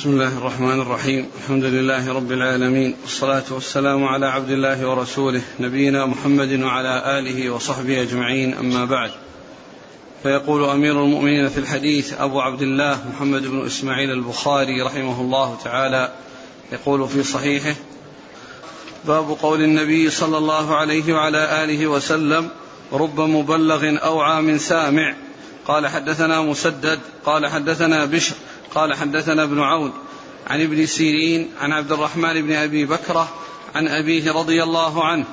بسم الله الرحمن الرحيم الحمد لله رب العالمين والصلاة والسلام على عبد الله ورسوله نبينا محمد وعلى آله وصحبه أجمعين أما بعد فيقول أمير المؤمنين في الحديث أبو عبد الله محمد بن إسماعيل البخاري رحمه الله تعالى يقول في صحيحه باب قول النبي صلى الله عليه وعلى آله وسلم رب مبلغ أوعى من سامع قال حدثنا مسدد قال حدثنا بشر قال حدثنا ابن عون عن ابن سيرين عن عبد الرحمن بن أبي بكرة عن أبيه رضي الله عنه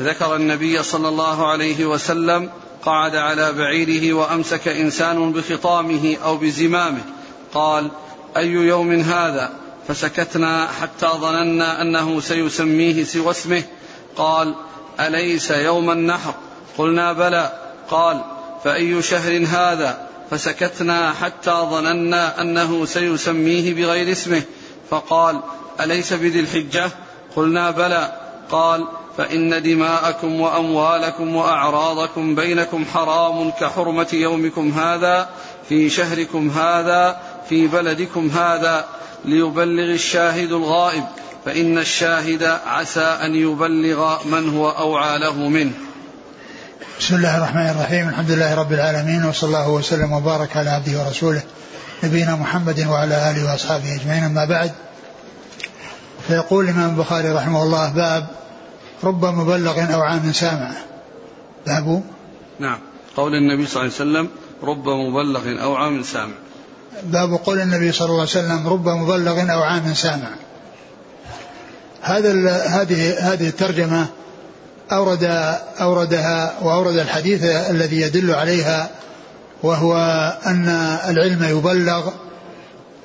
ذكر النبي صلى الله عليه وسلم قعد على بعيره وأمسك إنسان بخطامه أو بزمامه. قال أي يوم هذا؟ فسكتنا حتى ظننا أنه سيسميه سوى اسمه. قال أليس يوم النحر؟ قلنا بلى. قال فأي شهر هذا؟ فسكتنا حتى ظننا أنه سيسميه بغير اسمه. فقال أليس بذي الحجة؟ قلنا بلى. قال فإن دماءكم وأموالكم وأعراضكم بينكم حرام كحرمة يومكم هذا في شهركم هذا في بلدكم هذا. ليبلغ الشاهد الغائب فإن الشاهد عسى أن يبلغ من هو أوعى له منه. بسم الله الرحمن الرحيم. الحمد لله رب العالمين وصلى الله وسلم وبارك على عبده ورسوله نبينا محمد وعلى آله وأصحابه أجمعين. أما بعد فيقول الإمام البخاري رحمه الله باب رب مبلغ أو عام سامع. باب؟ نعم. قول النبي صلى الله عليه وسلم رب مبلغ أو عام سامع. باب قول النبي صلى الله عليه وسلم رب مبلغ أو عام سامع. هذا هذه هذه الترجمة أورد أوردها وأورد الحديث الذي يدل عليها وهو أن العلم يبلغ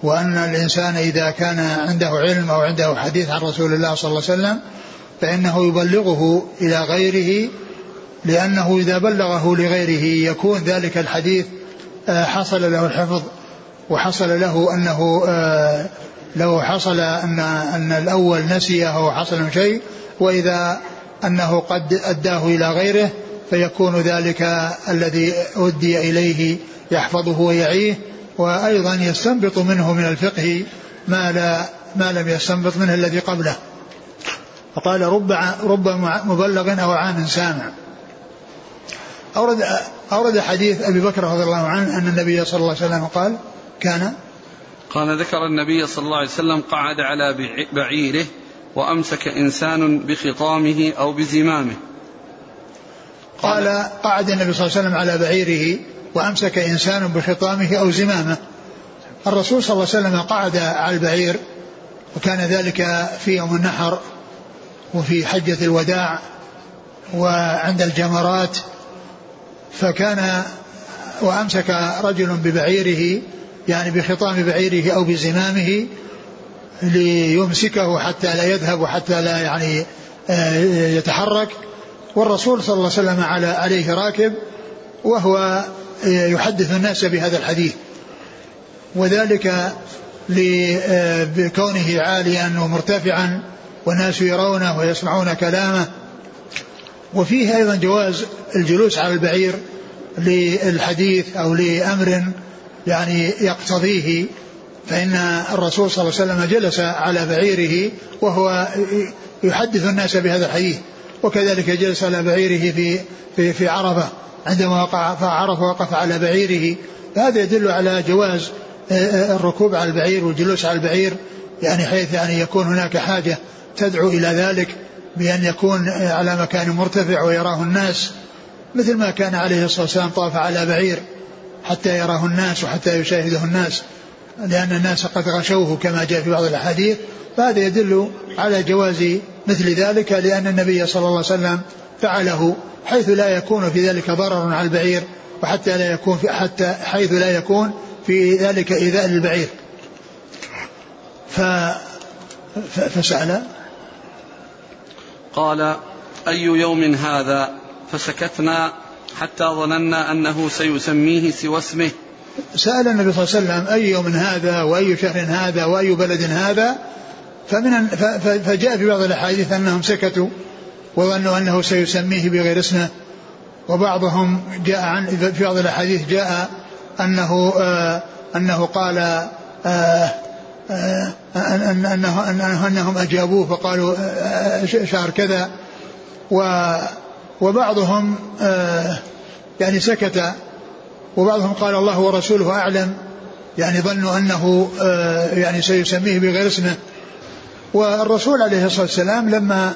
وأن الإنسان إذا كان عنده علم أو عنده حديث عن رسول الله صلى الله عليه وسلم فإنه يبلغه إلى غيره لأنه إذا بلغه لغيره يكون ذلك الحديث آه، حصل له الحفظ وحصل له أنه آه، لو حصل أن أن الأول نسيه أو حصل شيء وإذا أنه قد أداه إلى غيره فيكون ذلك الذي أدي إليه يحفظه ويعيه وأيضا يستنبط منه من الفقه ما لا ما لم يستنبط منه الذي قبله. فقال رب رب مبلغ أو عام سامع. أورد أورد حديث أبي بكر رضي الله عنه أن النبي صلى الله عليه وسلم قال كان قال ذكر النبي صلى الله عليه وسلم قعد على بعيره وأمسك إنسان بخطامه أو بزمامه. قال قعد النبي صلى الله عليه وسلم على بعيره وأمسك إنسان بخطامه أو زمامه. الرسول صلى الله عليه وسلم قعد على البعير وكان ذلك في يوم النحر وفي حجة الوداع وعند الجمرات. فكان وأمسك رجل ببعيره يعني بخطام بعيره أو بزمامه ليمسكه حتى لا يذهب وحتى لا يعني آه، يتحرك. والرسول صلى الله عليه وسلم على عليه راكب وهو آه، يحدث الناس بهذا الحديث. وذلك لكونه آه، عاليا ومرتفعا والناس يرونه ويسمعون كلامه. وفيه أيضا جواز الجلوس على البعير للحديث أو لأمر يعني يقتضيه فإن الرسول صلى الله عليه وسلم جلس على بعيره وهو يحدث الناس بهذا الحديث وكذلك جلس على بعيره في في في عرفة عندما وقع فعرفة وقف على بعيره فهذا يدل على جواز آه، آه، الركوب على البعير والجلوس على البعير يعني حيث يعني يكون هناك حاجة تدعو إلى ذلك بأن يكون على مكان مرتفع ويراه الناس مثل ما كان عليه الصلاة والسلام طاف على بعير حتى يراه الناس وحتى يشاهده الناس. لأن الناس قد غشوه كما جاء في بعض الأحاديث فهذا يدل على جواز مثل ذلك لأن النبي صلى الله عليه وسلم فعله حيث لا يكون في ذلك ضرر على البعير وحتى لا يكون في حتى حيث لا يكون في ذلك إيذاء للبعير. ف فسأل. قال أي يوم هذا؟ فسكتنا حتى ظننا أنه سيسميه سوى اسمه. سأل النبي صلى الله عليه وسلم أي يوم هذا وأي شهر هذا وأي بلد هذا؟ فمن فجاء في بعض الأحاديث أنهم سكتوا وظنوا أنه سيسميه بغير اسمه وبعضهم جاء عن في بعض الأحاديث جاء أنه آه أنه قال آه أن أنه أنهم أجابوه فقالوا شهر كذا. وبعضهم يعني سكت. وبعضهم قال الله ورسوله أعلم يعني ظنوا أنه يعني سيسميه بغير اسمه. والرسول عليه الصلاة والسلام لما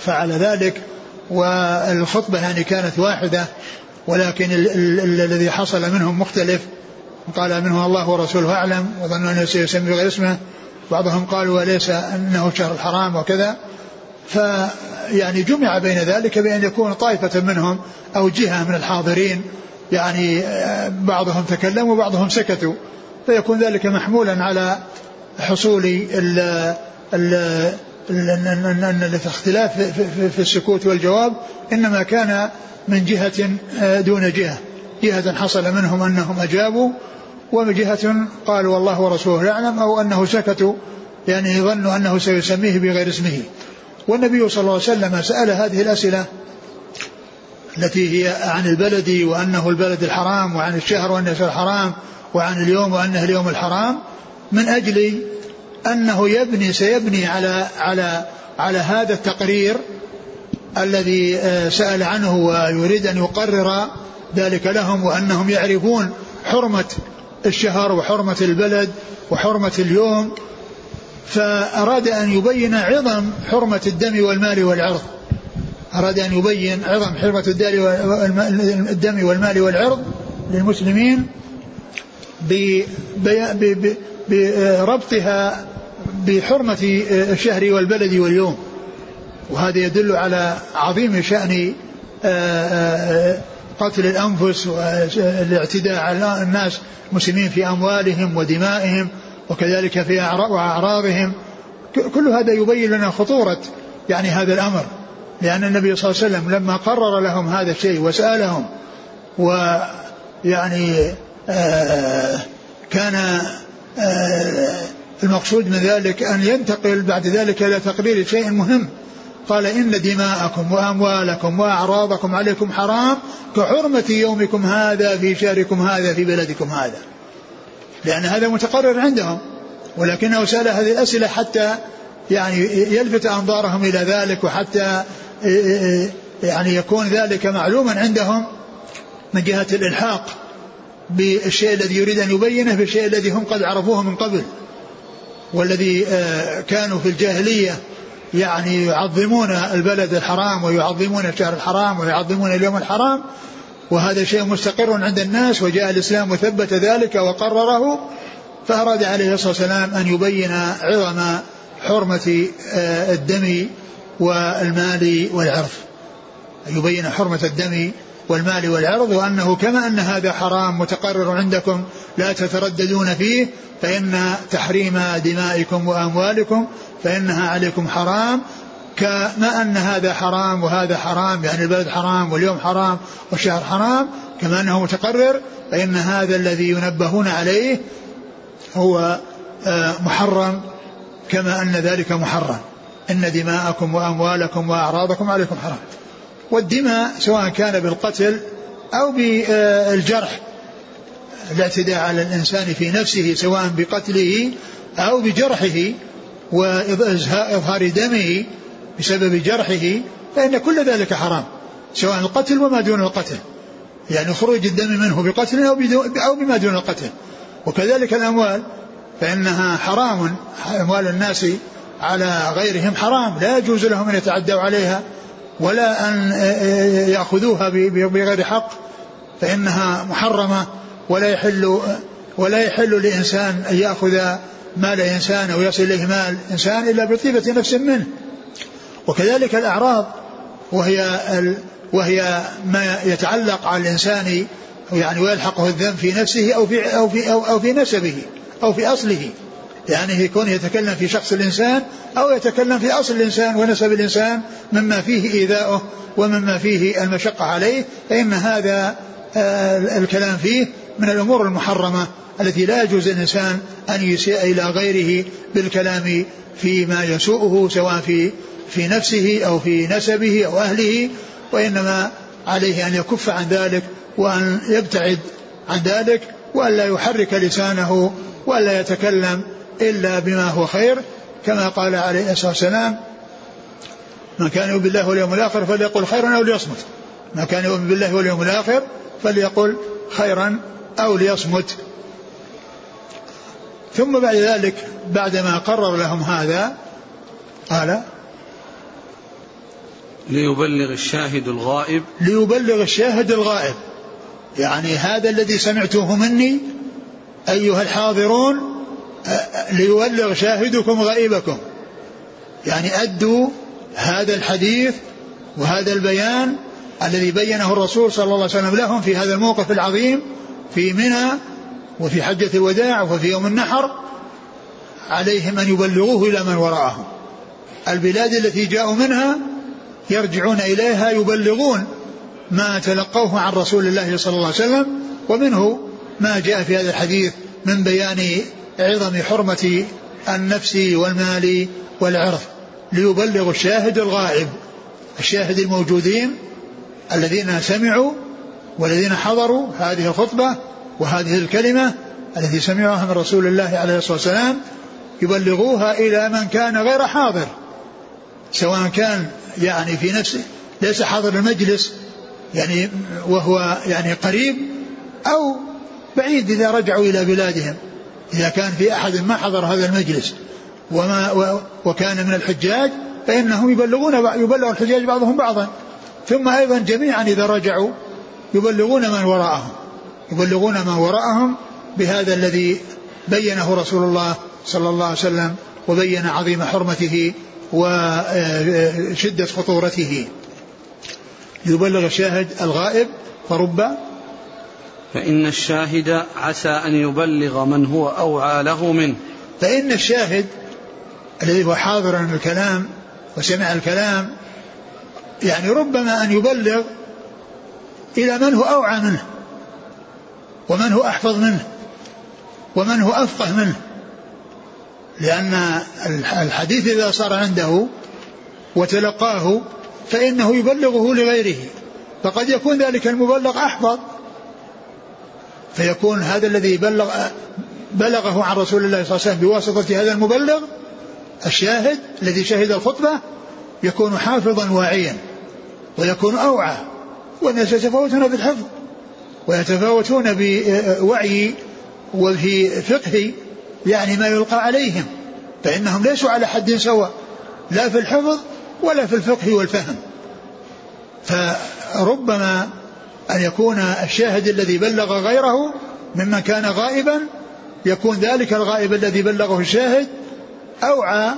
فعل ذلك والخطبة يعني كانت واحدة ولكن الذي حصل منهم مختلف. قال منه الله ورسوله أعلم وظنوا أنه سيسمي غير اسمه. بعضهم قالوا وليس أنه شهر الحرام وكذا. فيعني جمع بين ذلك بأن يكون طائفة منهم أو جهة من الحاضرين يعني بعضهم تكلم وبعضهم سكتوا. فيكون ذلك محمولا على حصول ال أن الاختلاف في السكوت والجواب إنما كان من جهة دون جهة. جهة حصل منهم أنهم أجابوا ومن جهة قالوا والله ورسوله يعلم أو أنه سكتوا يعني ظنوا أنه سيسميه بغير اسمه. والنبي صلى الله عليه وسلم سأل هذه الأسئلة التي هي عن البلد وأنه البلد الحرام وعن الشهر وأنه الشهر الحرام وعن اليوم وأنه اليوم الحرام من أجل أنه يبني سيبني على على على هذا التقرير الذي آه، سأل عنه ويريد أن يقرر ذلك لهم وأنهم يعرفون حرمة الشهر وحرمة البلد وحرمة اليوم فأراد أن يبين عظم حرمة الدم والمال والعرض. أراد أن يبين عظم حرمة الدم والمال والعرض للمسلمين بربطها بحرمة الشهر والبلد واليوم. وهذا يدل على عظيم شأن آه، آه، قتل الأنفس والاعتداء على الناس المسلمين في أموالهم ودمائهم وكذلك في أعراضهم كل هذا يبين لنا خطورة يعني هذا الأمر. لأن النبي صلى الله عليه وسلم لما قرر لهم هذا الشيء وسألهم ويعني آه كان آه المقصود من ذلك أن ينتقل بعد ذلك إلى تقرير شيء مهم. قال إن دماءكم وأموالكم وأعراضكم عليكم حرام كحرمة يومكم هذا في شهركم هذا في بلدكم هذا. لأن هذا متقرر عندهم ولكنه سأل هذه الأسئلة حتى يعني يلفت أنظارهم إلى ذلك وحتى يعني يكون ذلك معلوما عندهم من جهة الإلحاق بالشيء الذي يريد أن يبينه بالشيء الذي هم قد عرفوه من قبل والذي آه، كانوا في الجاهلية يعني يعظمون البلد الحرام ويعظمون الشهر الحرام ويعظمون اليوم الحرام وهذا شيء مستقر عند الناس وجاء الإسلام وثبت ذلك وقرره فأراد عليه الصلاة والسلام أن يبين عظم حرمة آه، الدم والمال والعرض. يبين حرمة الدم والمال والعرض وأنه كما أن هذا حرام متقرر عندكم لا تترددون فيه فإن تحريم دمائكم وأموالكم فإنها عليكم حرام. كما أن هذا حرام وهذا حرام يعني البلد حرام واليوم حرام والشهر حرام كما أنه متقرر فإن هذا الذي ينبهون عليه هو آه، محرم كما أن ذلك محرم. إن دماءكم وأموالكم وأعراضكم عليكم حرام. والدماء سواء كان بالقتل أو بالجرح الاعتداء على الإنسان في نفسه سواء بقتله أو بجرحه وإظهار دمه بسبب جرحه فإن كل ذلك حرام سواء القتل وما دون القتل. يعني خروج الدم منه بقتل أو, أو بما دون القتل. وكذلك الأموال فإنها حرام أموال الناس على غيرهم حرام لا يجوز لهم أن يتعدوا عليها ولا أن يأخذوها بغير حق فإنها محرمة ولا يحل ولا يحل لإنسان أن يأخذ مال إنسان أو يصل إليه مال إنسان إلا بطيبة نفس منه. وكذلك الأعراض وهي وهي ما يتعلق على الإنسان يعني ويلحقه الذنب في نفسه أو في أو في أو, أو في نسبه أو في أصله. يعني يكون يتكلم في شخص الإنسان أو يتكلم في أصل الإنسان ونسب الإنسان مما فيه إيذاؤه ومما فيه المشقة عليه فإن هذا آه، الكلام فيه من الأمور المحرمة التي لا يجوز الإنسان أن يسيء إلى غيره بالكلام فيما يسوءه سواء في في نفسه أو في نسبه أو أهله وإنما عليه أن يكف عن ذلك وأن يبتعد عن ذلك وأن لا يحرك لسانه وأن لا يتكلم إلا بما هو خير كما قال عليه الصلاة والسلام من كان يؤمن بالله واليوم الآخر فليقل خيرا أو ليصمت من كان يؤمن بالله واليوم الآخر فليقل خيرا أو ليصمت. ثم بعد ذلك بعدما قرر لهم هذا قال ليبلغ الشاهد الغائب. ليبلغ الشاهد الغائب. يعني هذا الذي سمعتوه مني أيها الحاضرون ليبلغ شاهدكم غائبكم يعني أدوا هذا الحديث وهذا البيان الذي بينه الرسول صلى الله عليه وسلم لهم في هذا الموقف العظيم في منى وفي حجة الوداع وفي يوم النحر عليهم أن يبلغوه إلى من وراءهم. البلاد التي جاءوا منها يرجعون إليها يبلغون ما تلقوه عن رسول الله صلى الله عليه وسلم ومنه ما جاء في هذا الحديث من بيان عظم حرمة النفس والمال والعرض ليبلغ الشاهد الغائب الشاهد الموجودين الذين سمعوا والذين حضروا هذه الخطبة وهذه الكلمة التي سمعوها من رسول الله عليه الصلاة والسلام يبلغوها إلى من كان غير حاضر سواء كان يعني في نفسه ليس حاضر المجلس يعني وهو يعني قريب أو بعيد إذا رجعوا إلى بلادهم. إذا كان في أحد ما حضر هذا المجلس وما وكان من الحجاج فإنهم يبلغون يبلغ الحجاج بعضهم بعضا. ثم أيضا جميعا إذا رجعوا يبلغون من وراءهم يبلغون من وراءهم بهذا الذي بينه رسول الله صلى الله عليه وسلم وبين عظيم حرمته وشدة خطورته. يبلغ الشاهد الغائب فرب فإن الشاهد عسى أن يبلغ من هو أوعى له منه. فإن الشاهد الذي هو حاضر الكلام وسمع الكلام يعني ربما أن يبلغ إلى من هو أوعى منه ومن هو أحفظ منه ومن هو أفقه منه. لأن الحديث إذا صار عنده وتلقاه فإنه يبلغه لغيره فقد يكون ذلك المبلغ أحفظ. فيكون هذا الذي بلغ بلغه عن رسول الله صلى الله عليه وسلم بواسطة هذا المبلغ الشاهد الذي شهد الخطبة يكون حافظا واعيا ويكون أوعى والناس يتفاوتون في الحفظ ويتفاوتون بوعي وفي فقه يعني ما يلقى عليهم فإنهم ليسوا على حد سواء لا في الحفظ ولا في الفقه والفهم. فربما أن يكون الشاهد الذي بلغ غيره ممن كان غائبا يكون ذلك الغائب الذي بلغه الشاهد أوعى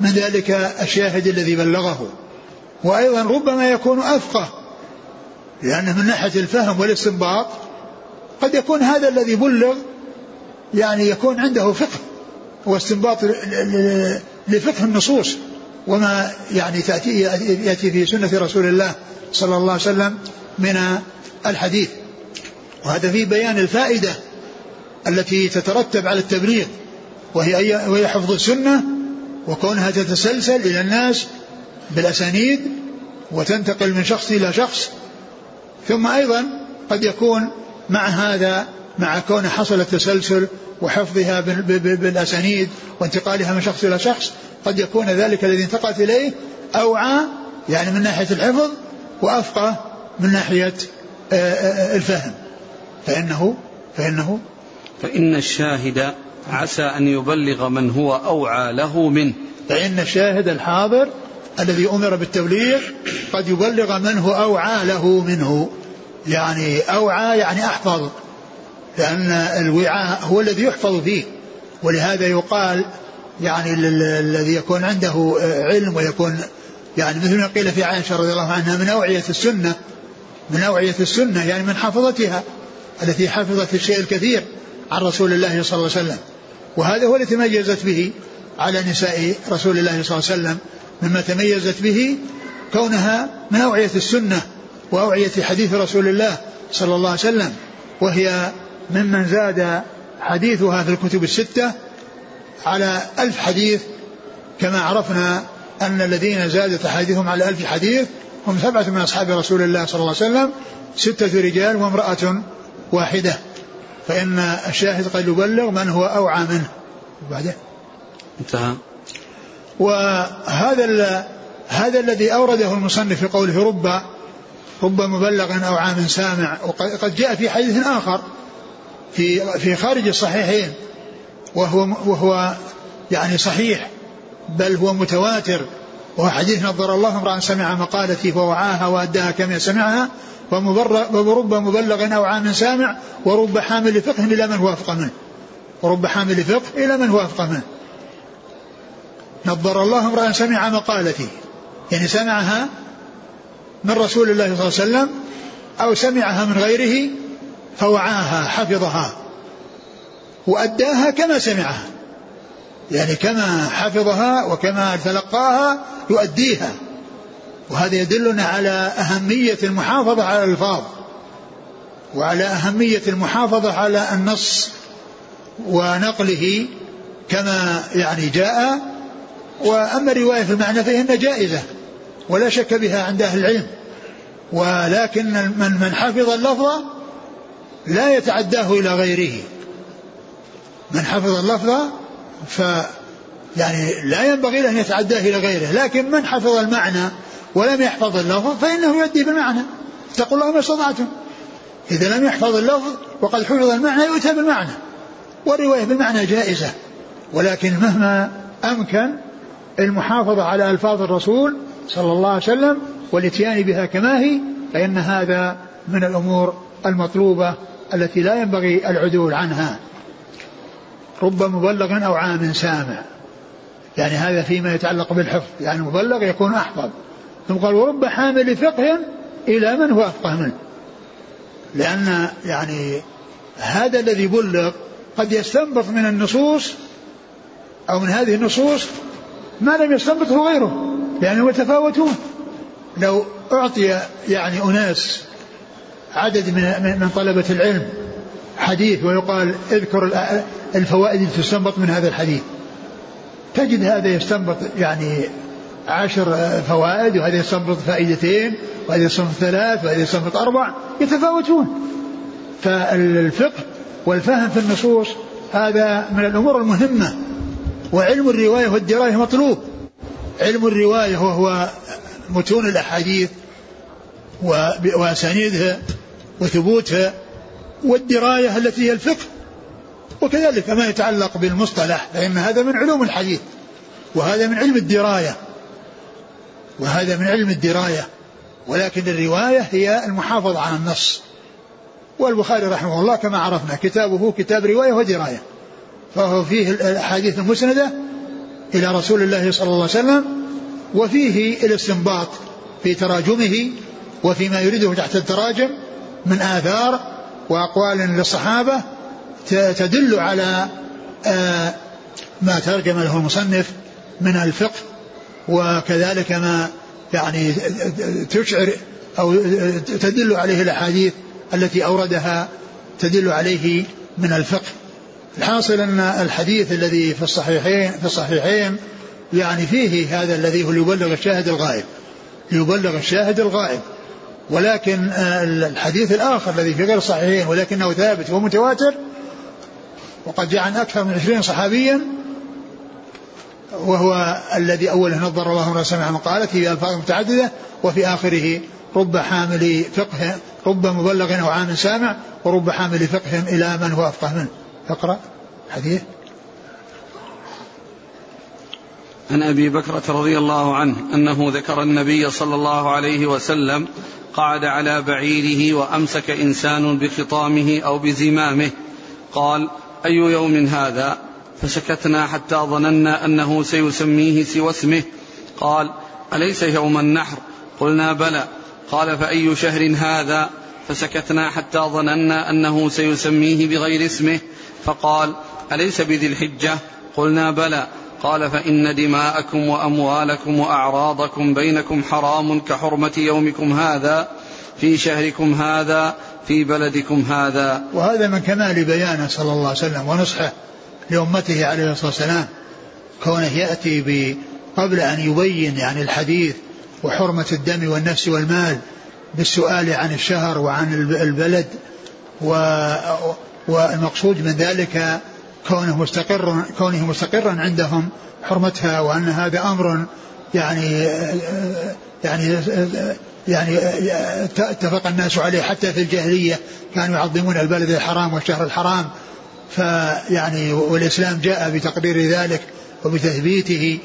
من ذلك الشاهد الذي بلغه. وأيضا ربما يكون أفقه لأنه من ناحية الفهم والاستنباط قد يكون هذا الذي بلغ يعني يكون عنده فقه واستنباط لفقه النصوص وما يعني تأتي يأتي في سنة رسول الله صلى الله عليه وسلم من الحديث. وهذا في بيان الفائدة التي تترتب على التبليغ وهي وهي حفظ السنة وكونها تتسلسل إلى الناس بالأسانيد وتنتقل من شخص إلى شخص. ثم أيضا قد يكون مع هذا مع كون حصل التسلسل وحفظها بالأسانيد وانتقالها من شخص إلى شخص قد يكون ذلك الذي انتقلت إليه أوعى يعني من ناحية الحفظ وأفقه من ناحية آه، آه، الفهم. فإنه فإنه فإن الشاهد عسى أن يبلغ من هو أوعى له منه. فإن الشاهد الحاضر الذي أمر بالتبليغ قد يبلغ من هو أوعى له منه. يعني أوعى يعني أحفظ لأن الوعاء هو الذي يحفظ فيه. ولهذا يقال يعني الذي يكون عنده علم ويكون يعني مثل ما قيل في عائشة رضي الله عنها من أوعية السنة. من أوعية السنة يعني من حافظتها التي حفظت الشيء الكثير عن رسول الله صلى الله عليه وسلم. وهذا هو الذي تميزت به على نساء رسول الله صلى الله عليه وسلم مما تميزت به كونها من أوعية السنة وأوعية حديث رسول الله صلى الله عليه وسلم. وهي ممن زاد حديثها في الكتب الستة على ألف حديث كما عرفنا أن الذين زادت أحاديثهم على ألف حديث هم سبعة من أصحاب رسول الله صلى الله عليه وسلم ستة رجال وامرأة واحدة. فإن الشاهد قد يبلغ من هو أوعى منه. وبعدين انتهى. وهذا هذا الذي أورده المصنف في قوله رب رب مبلغ أو عام سامع. وقد جاء في حديث آخر في في خارج الصحيحين. وهو وهو يعني صحيح بل هو متواتر. وهو حديث نظر الله امرأ سمع مقالتي فوعاها وأداها كما سمعها ورب مبلغ أو عام سامع ورب حامل فقه إلى من هو أفقه منه. ورب حامل فقه إلى من هو أفقه منه. نظر الله امرأ سمع مقالتي. يعني سمعها من رسول الله صلى الله عليه وسلم أو سمعها من غيره فوعاها حفظها وأداها كما سمعها. يعني كما حفظها وكما تلقاها يؤديها. وهذا يدلنا على أهمية المحافظة على الألفاظ وعلى أهمية المحافظة على النص ونقله كما يعني جاء. وأما الرواية في المعنى فإن جائزة ولا شك بها عند أهل العلم. ولكن من من حفظ اللفظ لا يتعداه إلى غيره. من حفظ اللفظ ف يعني لا ينبغي له أن يتعداه إلى غيره لكن من حفظ المعنى ولم يحفظ اللفظ فإنه يؤدي بالمعنى. اتقوا الله ما استطعتم. إذا لم يحفظ اللفظ وقد حفظ المعنى يؤتى بالمعنى. والرواية بالمعنى جائزة ولكن مهما أمكن المحافظة على ألفاظ الرسول صلى الله عليه وسلم والإتيان بها كما هي فإن هذا من الأمور المطلوبة التي لا ينبغي العدول عنها. رب مبلغ أو عام سامع يعني هذا فيما يتعلق بالحفظ. يعني المبلغ يكون أحفظ. ثم قال ورب حامل فقه إلى من هو أفقه منه. لأن يعني هذا الذي بلغ قد يستنبط من النصوص أو من هذه النصوص ما لم يستنبطه غيره. لأنهم يتفاوتون لو أعطي يعني أناس عدد من من طلبة العلم حديث ويقال اذكر الفوائد التي تستنبط من هذا الحديث. تجد هذا يستنبط يعني عشر فوائد وهذا يستنبط فائدتين وهذا يستنبط ثلاث وهذا يستنبط أربع يتفاوتون. فالفقه والفهم في النصوص هذا من الأمور المهمة وعلم الرواية والدراية مطلوب. علم الرواية وهو متون الأحاديث وأسانيدها وثبوتها والدراية التي هي الفقه. وكذلك ما يتعلق بالمصطلح فإن هذا من علوم الحديث وهذا من علم الدراية وهذا من علم الدراية ولكن الرواية هي المحافظة على النص. والبخاري رحمه الله كما عرفنا كتابه كتاب رواية ودراية فهو فيه الأحاديث المسندة إلى رسول الله صلى الله عليه وسلم وفيه الاستنباط في تراجمه وفيما يريده تحت التراجم من آثار وأقوال للصحابة تدل على آه، ما ترجم له المصنف من الفقه وكذلك ما يعني تشعر أو تدل عليه الأحاديث التي أوردها تدل عليه من الفقه. الحاصل أن الحديث الذي في الصحيحين في الصحيحين يعني فيه هذا الذي هو ليبلغ الشاهد الغائب ليبلغ الشاهد الغائب. ولكن الحديث الآخر الذي في غير الصحيحين ولكنه ثابت ومتواتر وقد جاء عن أكثر من عشرين صحابيا وهو الذي أوله نظر الله من سمع مقالته بألفاظ متعددة وفي آخره رب حامل فقه رب مبلغ أو عام سامع ورب حامل فقه إلى من هو أفقه منه. اقرأ حديث عن أبي بكرة رضي الله عنه أنه ذكر النبي صلى الله عليه وسلم قعد على بعيره وأمسك إنسان بخطامه أو بزمامه قال أي يوم هذا؟ فسكتنا حتى ظننا أنه سيسميه سوى اسمه. قال أليس يوم النحر؟ قلنا بلى. قال فأي شهر هذا؟ فسكتنا حتى ظننا أنه سيسميه بغير اسمه. فقال أليس بذي الحجة؟ قلنا بلى. قال فإن دماءكم وأموالكم وأعراضكم بينكم حرام كحرمة يومكم هذا. في شهركم هذا في بلدكم هذا؟ وهذا من كمال بيانه صلى الله عليه وسلم ونصحه لأمته عليه الصلاة والسلام. كونه يأتي قبل أن يبين يعني الحديث وحرمة الدم والنفس والمال بالسؤال عن الشهر وعن البلد و والمقصود من ذلك كونه مستقر كونه مستقرا عندهم حرمتها وأن هذا أمر يعني يعني يعني اتفق الناس عليه. حتى في الجاهلية كانوا يعظمون البلد الحرام والشهر الحرام. فيعني والإسلام جاء بتقرير ذلك وبتثبيته.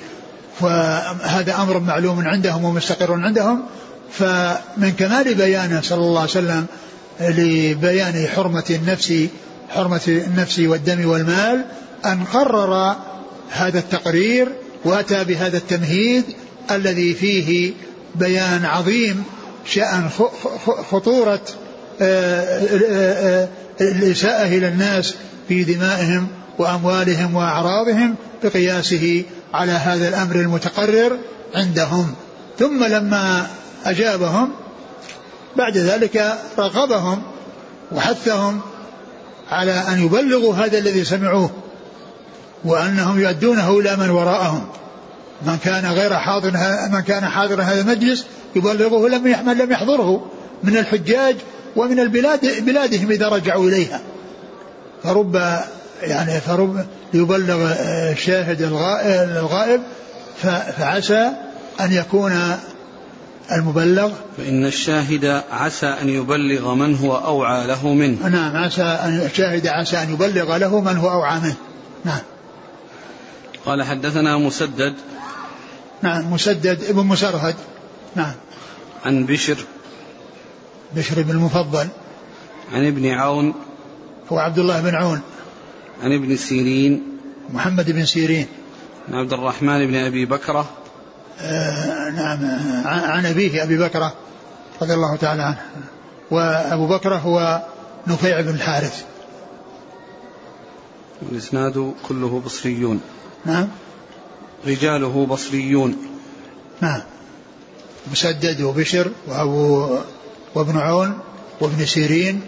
وهذا أمر معلوم عندهم ومستقر عندهم. فمن كمال بيانه صلى الله عليه وسلم لبيان حرمة النفس حرمة النفس والدم والمال أن قرر هذا التقرير وأتى بهذا التمهيد الذي فيه بيان عظيم شأن خطورة آه، آه، آه، الإساءة إلى الناس في دمائهم وأموالهم وأعراضهم بقياسه على هذا الأمر المتقرر عندهم. ثم لما أجابهم بعد ذلك رغبهم وحثهم على أن يبلغوا هذا الذي سمعوه وأنهم يؤدونه إلى من وراءهم. من كان غير حاضر من كان حاضر هذا المجلس يبلغه لم من لم يحضره من الحجاج ومن البلاد بلادهم إذا رجعوا إليها. فرب يعني فرب يبلغ الشاهد الغائب فعسى أن يكون المبلغ. فإن الشاهد عسى أن يبلغ من هو أوعى له منه. نعم عسى أن الشاهد عسى أن يبلغ له من هو أوعى منه. نعم. قال حدثنا مسدد نعم مسدد ابن مسرهد. نعم. عن بشر. بشر بن المفضل. عن ابن عون. هو عبد الله بن عون. عن ابن سيرين. محمد بن سيرين. عن عبد الرحمن بن أبي بكرة. آه نعم عن أبيه أبي بكرة رضي الله تعالى عنه. وأبو بكرة هو نفيع بن الحارث. الاسناد كله بصريون. نعم. رجاله بصريون. نعم. مسدد وبشر وأبو وابن عون وابن سيرين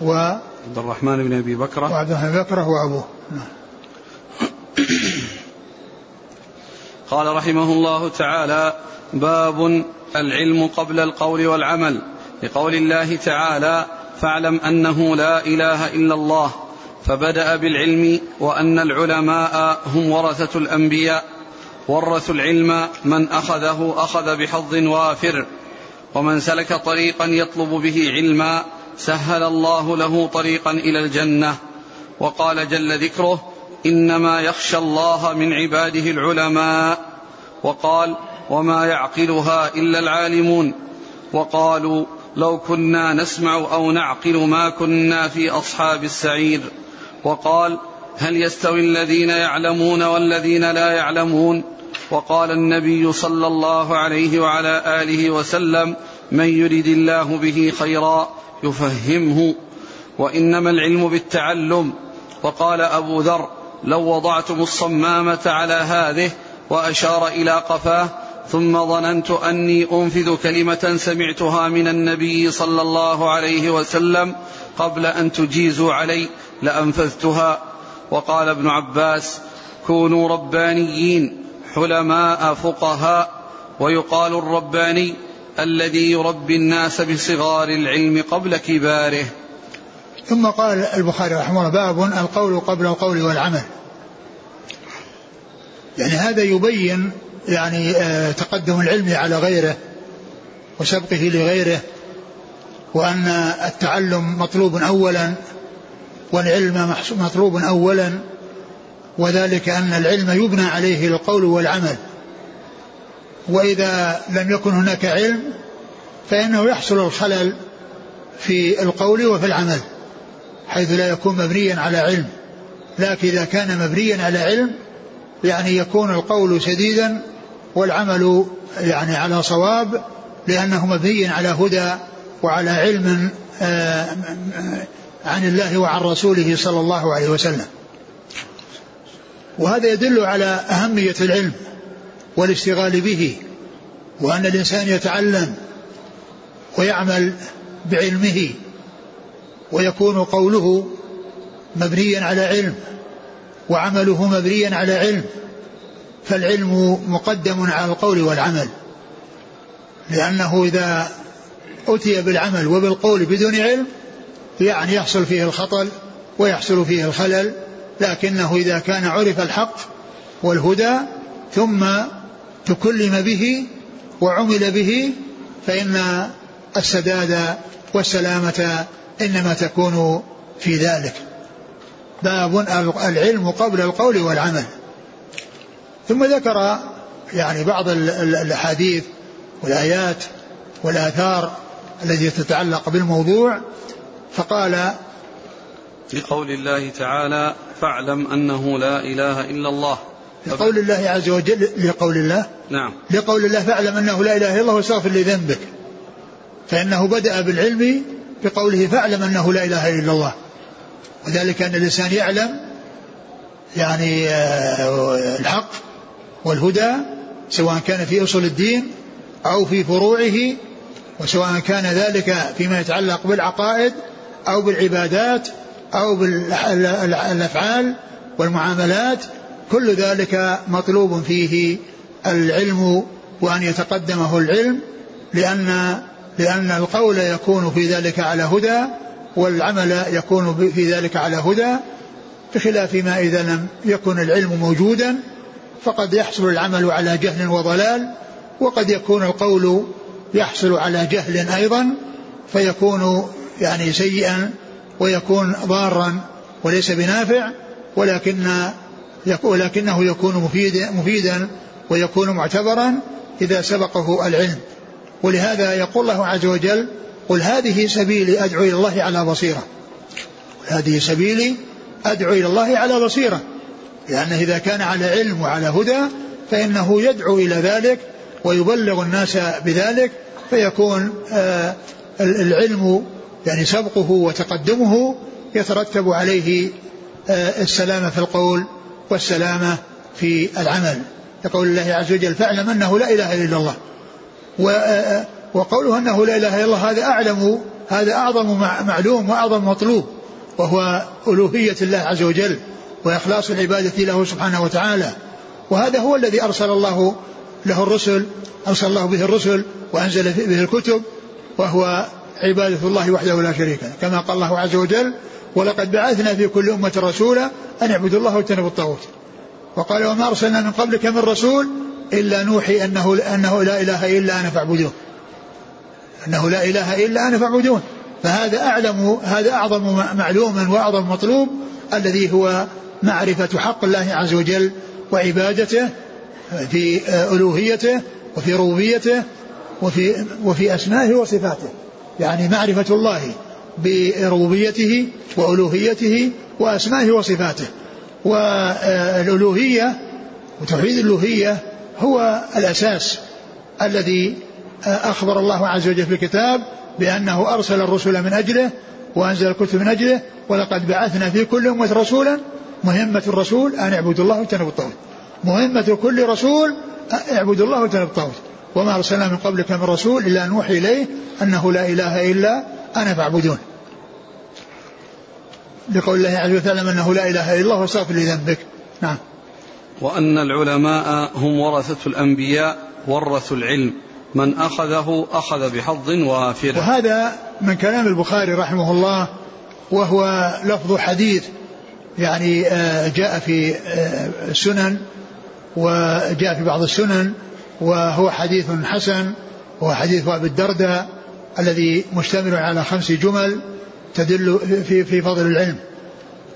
و عبد الرحمن بن أبي بكرة. وعبد الرحمن بن بكرة وأبوه. نعم. قال رحمه الله تعالى باب العلم قبل القول والعمل. لقول الله تعالى فاعلم أنه لا إله إلا الله. فبدأ بالعلم وأن العلماء هم ورثة الأنبياء ورثوا العلم من أخذه أخذ بحظ وافر ومن سلك طريقا يطلب به علما سهل الله له طريقا إلى الجنة. وقال جل ذكره إنما يخشى الله من عباده العلماء. وقال وما يعقلها إلا العالمون. وقالوا لو كنا نسمع أو نعقل ما كنا في أصحاب السعير. وقال هل يستوي الذين يعلمون والذين لا يعلمون؟ وقال النبي صلى الله عليه وعلى آله وسلم من يرد الله به خيرا يفهمه. وإنما العلم بالتعلم. وقال أبو ذر لو وضعتم الصمامة على هذه وأشار إلى قفاه ثم ظننت أني أنفذ كلمة سمعتها من النبي صلى الله عليه وسلم قبل أن تجيزوا علي لأنفذتها. وقال ابن عباس كونوا ربانيين حلماء فقهاء. ويقال الرباني الذي يربي الناس بصغار العلم قبل كباره. ثم قال البخاري رحمه الله باب القول قبل القول والعمل. يعني هذا يبين يعني آه، تقدم العلم على غيره وسبقه لغيره. وأن التعلم مطلوب أولا والعلم مطلوب أولا وذلك أن العلم يبنى عليه القول والعمل. وإذا لم يكن هناك علم فإنه يحصل الخلل في القول وفي العمل حيث لا يكون مبنيا على علم. لكن إذا كان مبنيا على علم يعني يكون القول سديدا والعمل يعني على صواب لأنه مبني على هدى وعلى علم آه، عن الله وعن رسوله صلى الله عليه وسلم. وهذا يدل على أهمية العلم والاشتغال به وأن الإنسان يتعلم ويعمل بعلمه ويكون قوله مبنيا على علم وعمله مبنيا على علم فالعلم مقدم على القول والعمل. لأنه إذا أتي بالعمل وبالقول بدون علم يعني يحصل فيه الخطل ويحصل فيه الخلل لكنه إذا كان عرف الحق والهدى ثم تكلم به وعمل به فإن السداد والسلامة إنما تكون في ذلك. باب العلم قبل القول والعمل. ثم ذكر يعني بعض الأحاديث والآيات والآثار التي تتعلق بالموضوع فقال لقول الله تعالى فاعلم أنه لا إله إلا الله. لقول الله عز وجل لقول الله؟ نعم. لقول الله فاعلم أنه لا إله إلا الله واستغفر لذنبك. فإنه بدأ بالعلم بقوله فاعلم أنه لا إله إلا الله. وذلك أن الإنسان يعلم يعني آه، الحق والهدى سواء كان في أصول الدين أو في فروعه وسواء كان ذلك فيما يتعلق بالعقائد أو بالعبادات أو بالأفعال والمعاملات كل ذلك مطلوب فيه العلم وأن يتقدمه العلم لأن لأن القول يكون في ذلك على هدى والعمل يكون في ذلك على هدى بخلاف ما إذا لم يكن العلم موجودا فقد يحصل العمل على جهل وضلال وقد يكون القول يحصل على جهل أيضا فيكون يعني سيئا ويكون ضارا وليس بنافع ولكن ولكنه يكون مفيدا مفيدا ويكون معتبرا إذا سبقه العلم. ولهذا يقول الله عز وجل قل هذه سبيلي أدعو إلى الله على بصيرة. هذه سبيلي أدعو إلى الله على بصيرة. لأنه إذا كان على علم وعلى هدى فإنه يدعو إلى ذلك ويبلغ الناس بذلك فيكون آه، العلم يعني سبقه وتقدمه يترتب عليه آه، السلامة في القول والسلامة في العمل. يقول الله عز وجل فاعلم أنه لا إله إلا الله. آه، وقوله أنه لا إله إلا الله هذا أعلم هذا أعظم معلوم وأعظم مطلوب وهو ألوهية الله عز وجل وإخلاص العبادة له سبحانه وتعالى. وهذا هو الذي أرسل الله له الرسل أرسل الله به الرسل وأنزل به الكتب وهو عبادة الله وحده لا شريك له. كما قال الله عز وجل ولقد بعثنا في كل أمة رسولا أن اعبدوا الله واجتنبوا الطاغوت وقال وما أرسلنا من قبلك من رسول إلا نوحي أنه أنه لا إله إلا أنا فاعبدون أنه لا إله إلا أنا فاعبدون. فهذا أعلم هذا أعظم معلوم وأعظم مطلوب الذي هو معرفة حق الله عز وجل وعبادته في ألوهيته وفي ربوبيته وفي وفي أسمائه وصفاته. يعني معرفة الله بربوبيته وألوهيته وأسمائه وصفاته. والألوهية وتوحيد الألوهية هو الأساس الذي أخبر الله عز وجل في الكتاب بأنه أرسل الرسل من أجله وأنزل الكتب من أجله ولقد بعثنا في كل أمة رسولا مهمة الرسول أن اعبدوا الله واجتنبوا الطاغوت. مهمة كل رسول اعبدوا الله واجتنبوا الطاغوت. وما أرسلنا من قبلك من رسول إلا نوحي إليه أنه لا إله إلا أنا فاعبدون. لقول الله عز وجل أنه لا إله إلا الله واستغفر لذنبك. نعم. وأن العلماء هم ورثة الأنبياء ورثوا العلم. من أخذه أخذ بحظ وافر وهذا من كلام البخاري رحمه الله وهو لفظ حديث يعني آه، جاء في آه، السنن وجاء في بعض السنن وهو حديث حسن وهو حديث أبي الدرداء الذي مشتمل على خمس جمل تدل في في فضل العلم.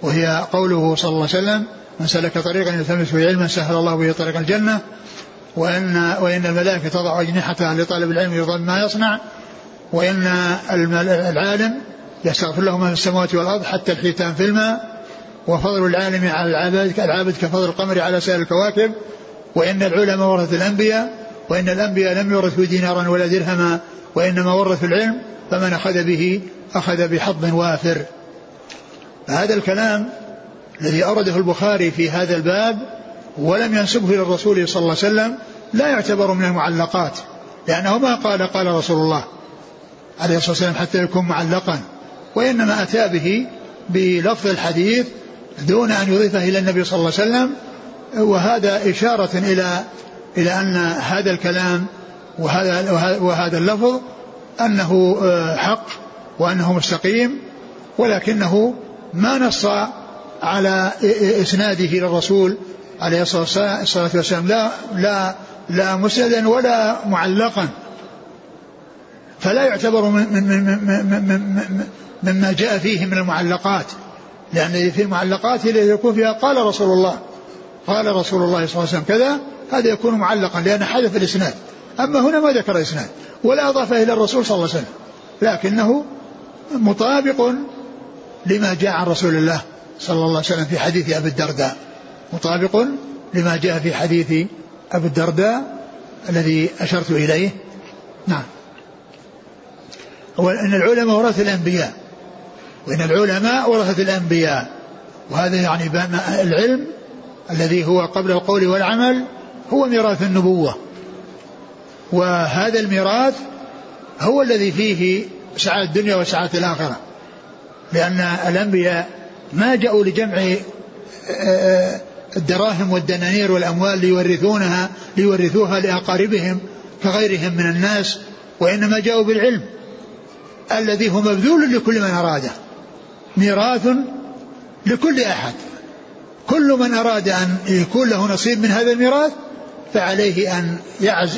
وهي قوله صلى الله عليه وسلم من سلك طريقا يلتمس فيه علما سهل الله به طريق الجنة وإن وإن الملائكة تضع اجنحتها لطالب العلم يرضى ما يصنع وإن العالم يستغفر له ما في السماوات والأرض حتى الحيتان في الماء وفضل العالم على العابد العابد كفضل القمر على سائر الكواكب وإن العلماء ورث الأنبياء وإن الأنبياء لم يورثوا دينارا ولا درهما وإنما ورثوا العلم فمن أخذ به أخذ بحظ وافر. هذا الكلام الذي أورده البخاري في هذا الباب ولم ينسبه إلى الرسول صلى الله عليه وسلم لا يعتبر من المعلقات لأنه ما قال قال رسول الله عليه الصلاة والسلام حتى يكون معلقا وإنما أتى به بلفظ الحديث دون أن يضيفه إلى النبي صلى الله عليه وسلم وهذا إشارة إلى إلى أن هذا الكلام وهذا وهذا اللفظ أنه آه، حق وأنه مستقيم ولكنه ما نص على إسناده للرسول عليه الصلاة والسلام لا لا لا مسندا ولا معلقا. فلا يعتبر من من من من مما جاء فيه من المعلقات. لأن في المعلقات التي يكون فيها قال رسول الله قال رسول الله صلى الله عليه وسلم كذا هذا يكون معلقا لأن حدث الإسناد. أما هنا ما ذكر إسناد ولا أضافه إلى الرسول صلى الله عليه وسلم لكنه مطابق لما جاء عن رسول الله صلى الله عليه وسلم في حديث أبي الدرداء. مطابق لما جاء في حديث أبي الدرداء الذي أشرت إليه. نعم. هو أن العلماء ورثة الأنبياء وإن العلماء ورثة الأنبياء. وهذا يعني العلم الذي هو قبل القول والعمل هو ميراث النبوة. وهذا الميراث هو الذي فيه سعادة الدنيا وسعادة الآخرة. لأن الأنبياء ما جاءوا لجمع آه، آه، الدراهم والدنانير والأموال ليورثونها ليورثوها لأقاربهم كغيرهم من الناس وإنما جاءوا بالعلم الذي هو مبذول لكل من أراده. ميراث لكل أحد. كل من أراد أن يكون له نصيب من هذا الميراث فعليه أن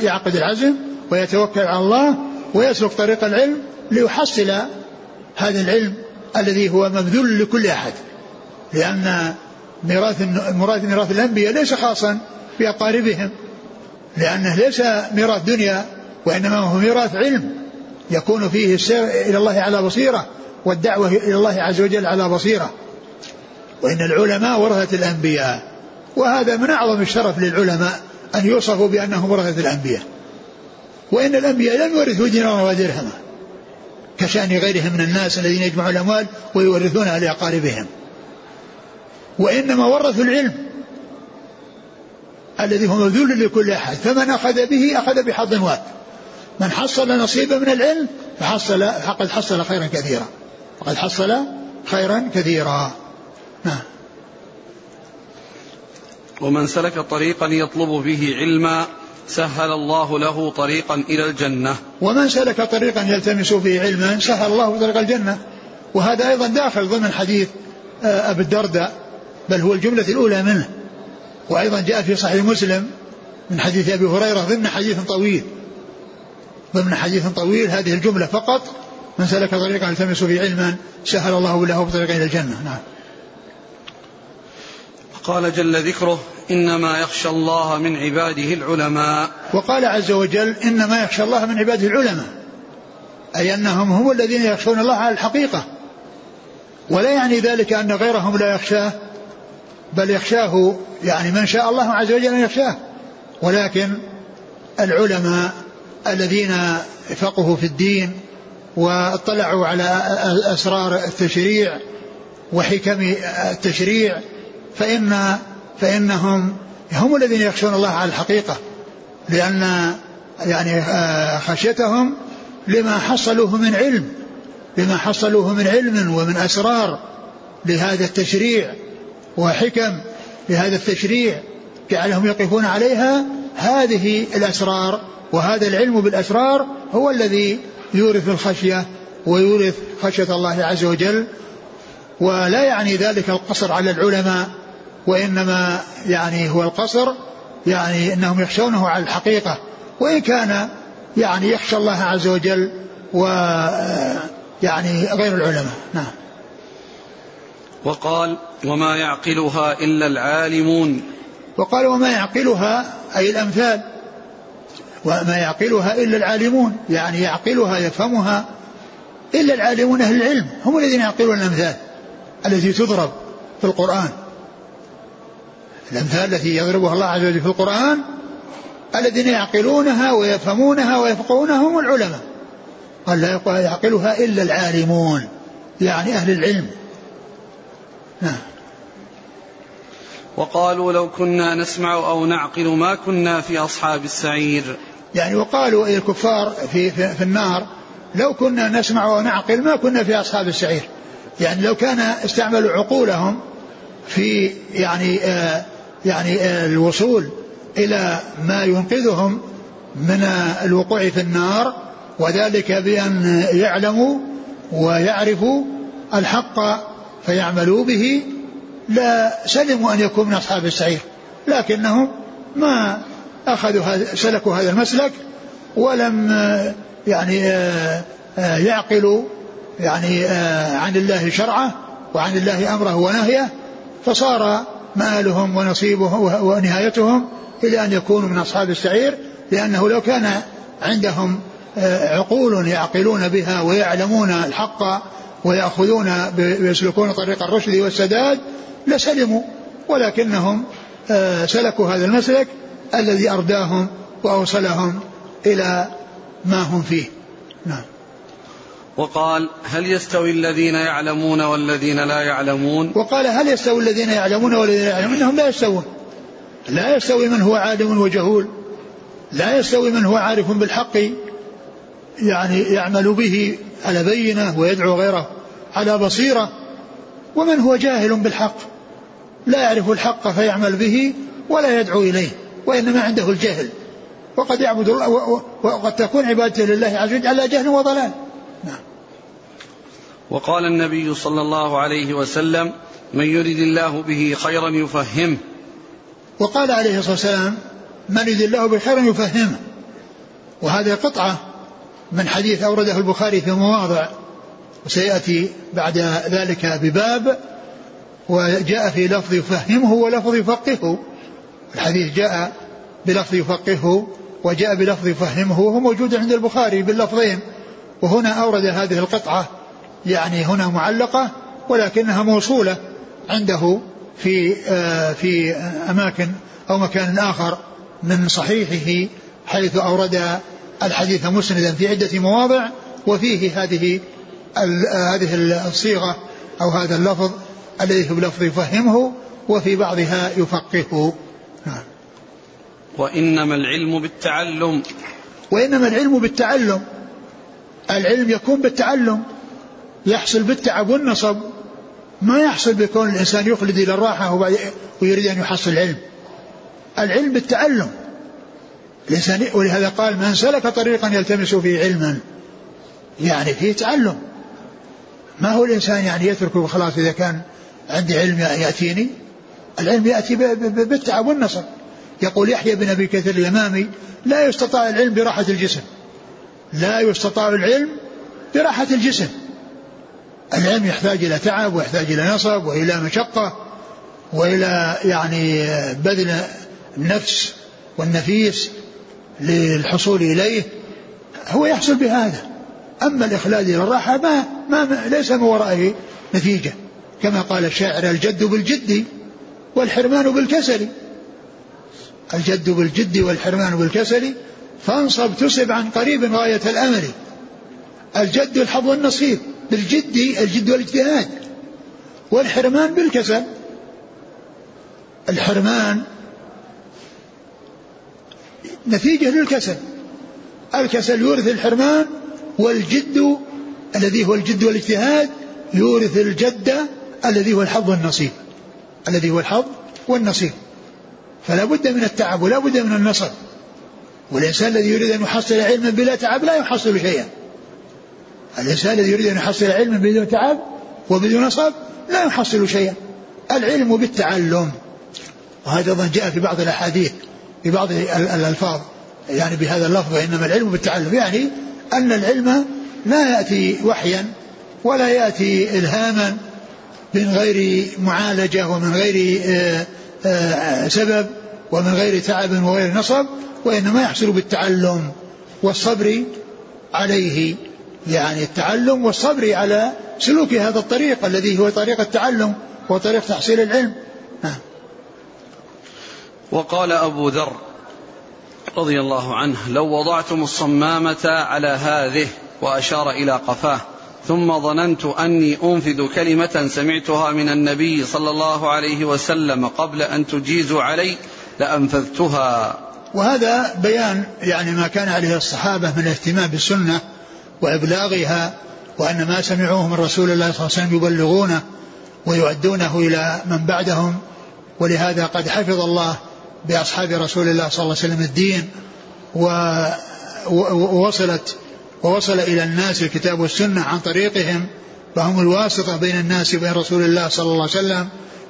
يعقد العزم ويتوكل على الله ويسلك طريق العلم ليحصل هذا العلم الذي هو مبذول لكل أحد. لأن ميراث مراد ميراث الأنبياء ليس خاصا بأقاربهم لأنه ليس ميراث دنيا وإنما هو ميراث علم يكون فيه السير إلى الله على بصيرة. والدعوة إلى الله عز وجل على بصيرة. وإن العلماء ورثة الأنبياء وهذا من أعظم الشرف للعلماء أن يوصفوا بأنهم ورثة الأنبياء. وإن الأنبياء لم يورثوا دينارا ودرهما كشأن غيرهم من الناس الذين يجمعوا الأموال ويورثونها لأقاربهم وإنما ورثوا العلم الذي هو مبذول لكل أحد. فمن أخذ به أخذ بحظ وافر من حصل نصيبا من العلم فحصل فقد حصل خيرا كثيرا. فقد حصل خيرا كثيرا. نعم. ومن سلك طريقا يطلب به علما سهل الله له طريقا إلى الجنة. ومن سلك طريقا يلتمس فيه علما سهل الله طريق الجنة. وهذا أيضا داخل ضمن حديث آه، أبي الدرداء بل هو الجملة الأولى منه. وأيضا جاء في صحيح مسلم من حديث أبي هريرة ضمن حديث طويل. ضمن حديث طويل هذه الجملة فقط من سلك طريقا يلتمس فيه علما سهل الله له بطريق إلى الجنة. نعم. قال جل ذكره إنما يخشى الله من عباده العلماء. وقال عز وجل إنما يخشى الله من عباده العلماء. أي أنهم هم الذين يخشون الله على الحقيقة. ولا يعني ذلك أن غيرهم لا يخشاه بل يخشاه يعني من شاء الله عز وجل أن يخشاه. ولكن العلماء الذين فقهوا في الدين واطلعوا على أسرار التشريع وحكم التشريع فإن فإنهم هم الذين يخشون الله على الحقيقة لأن يعني آه، خشيتهم لما حصلوه من علم لما حصلوه من علم ومن أسرار لهذا التشريع وحكم لهذا التشريع جعلهم يقفون عليها هذه الأسرار وهذا العلم بالأسرار هو الذي يورث الخشية ويورث خشية الله عز وجل ولا يعني ذلك القصر على العلماء وإنما يعني هو القصر يعني أنهم يخشونه على الحقيقة. وإن كان يعني يخشى الله عز وجل و يعني غير العلماء. نعم. وقال وما يعقلها إلا العالمون. وقال وما يعقلها أي الأمثال. وما يعقلها إلا العالمون يعني يعقلها يفهمها إلا العالمون أهل العلم هم الذين يعقلون الأمثال التي تضرب في القرآن. الأمثال التي يضربها الله عز وجل في القرآن الذين يعقلونها ويفهمونها ويفقهونها هم العلماء. قال لا يعقلها إلا العالمون يعني أهل العلم. نعم. وقالوا لو كنا نسمع أو نعقل ما كنا في أصحاب السعير. يعني وقالوا أي الكفار في, في, في النار لو كنا نسمع ونعقل ما كنا في أصحاب السعير. يعني لو كان استعملوا عقولهم في يعني آه يعني آه الوصول إلى ما ينقذهم من الوقوع في النار وذلك بأن يعلموا ويعرفوا الحق فيعملوا به لا سلموا أن يكونوا من أصحاب السعير. لكنهم ما أخذوا سلكوا هذا المسلك ولم يعني يعقلوا يعني عن الله شرعه وعن الله أمره ونهيه فصار مآلهم ونصيبهم ونهايتهم إلى أن يكونوا من أصحاب السعير لأنه لو كان عندهم عقول يعقلون بها ويعلمون الحق ويأخذون ويسلكون طريق الرشد والسداد لسلموا ولكنهم آه، سلكوا هذا المسلك الذي أرداهم وأوصلهم إلى ما هم فيه. نعم. وقال هل يستوي الذين يعلمون والذين لا يعلمون؟ وقال هل يستوي الذين يعلمون والذين لا يعلمون؟ إنهم لا يستوون. لا يستوي من هو عالم وجهول. لا يستوي من هو عارف بالحق يعني يعمل به على بينة ويدعو غيره على بصيرة ومن هو جاهل بالحق. لا يعرف الحق فيعمل به ولا يدعو إليه. وإنما عنده الجهل. وقد يعبد الله وقد تكون عبادته لله عز وجل على جهل وضلال. نعم. وقال النبي صلى الله عليه وسلم من يرد الله به خيرا يفهمه. وقال عليه الصلاة والسلام من يرد الله به خيرا يفهمه. وهذه قطعة من حديث أورده البخاري في مواضع وسيأتي بعد ذلك بباب وجاء في لفظ يفهمه ولفظ يفقهه. الحديث جاء بلفظ يفقهه وجاء بلفظ يفهمه وهو موجود عند البخاري باللفظين. وهنا أورد هذه القطعة يعني هنا معلقة ولكنها موصولة عنده في آه، في أماكن أو مكان آخر من صحيحه حيث أورد الحديث مسندا في عدة مواضع وفيه هذه هذه الصيغة أو هذا اللفظ الذي في بلفظ يفهمه وفي بعضها يفقهه. وإنما العلم بالتعلم. وإنما العلم بالتعلم. العلم يكون بالتعلم يحصل بالتعب والنصب. ما يحصل بكون الإنسان يخلد إلى الراحة ويريد أن يحصل العلم العلم بالتعلم. الإنسان ولهذا قال من سلك طريقا يلتمس فيه علما. يعني فيه تعلم. ما هو الإنسان يعني يتركه خلاص إذا كان عندي علم يأتيني؟ العلم يأتي بالتعب والنصر يقول يحيى بن أبي كثير اليمامي لا يستطاع العلم براحة الجسم. لا يستطاع العلم براحة الجسم. العلم يحتاج إلى تعب ويحتاج إلى نصب وإلى مشقة وإلى يعني بذل النفس والنفيس للحصول إليه. هو يحصل بهذا. أما الإخلاد إلى الراحة ما, ما ليس من ورائه نتيجة. كما قال الشاعر الجد بالجد والحرمان بالكسل. الجد بالجد والحرمان بالكسل فانصب تسب عن قريب غاية الأمل الجد الحظ والنصيب بالجد الجد والاجتهاد. والحرمان بالكسل. الحرمان نتيجة للكسل. الكسل يورث الحرمان والجد الذي هو الجد والاجتهاد يورث الجد الذي هو الحظ والنصيب. الذي هو الحظ والنصيب. فلا بد من التعب ولا بد من النصب والإنسان الذي يريد أن يحصل علما بلا تعب لا يحصل شيئا. الإنسان الذي يريد أن يحصل علما بدون تعب وبدون نصب لا يحصل شيئا. العلم بالتعلم. وهذا أيضا جاء في بعض الأحاديث في بعض الألفاظ. يعني بهذا اللفظ إنما العلم بالتعلم. يعني أن العلم لا يأتي وحيا ولا يأتي إلهاما من غير معالجة ومن غير آه، سبب ومن غير تعب وغير نصب وإنما يحصل بالتعلم والصبر عليه. يعني التعلم والصبر على سلوك هذا الطريق الذي هو طريق التعلم وطريق تحصيل العلم. وقال أبو ذر رضي الله عنه لو وضعتم الصمامة على هذه وأشار إلى قفاه. ثم ظننت أني أنفذ كلمة سمعتها من النبي صلى الله عليه وسلم قبل أن تجيزوا علي لأنفذتها. وهذا بيان يعني ما كان عليه الصحابة من الاهتمام بالسنة وإبلاغها وأن ما سمعوه من رسول الله صلى الله عليه وسلم يبلغونه ويؤدونه إلى من بعدهم ولهذا قد حفظ الله بأصحاب رسول الله صلى الله عليه وسلم الدين ووصلت ووصل إلى الناس الكتاب والسنة عن طريقهم فهم الواسطة بين الناس وبين رسول الله صلى الله عليه وسلم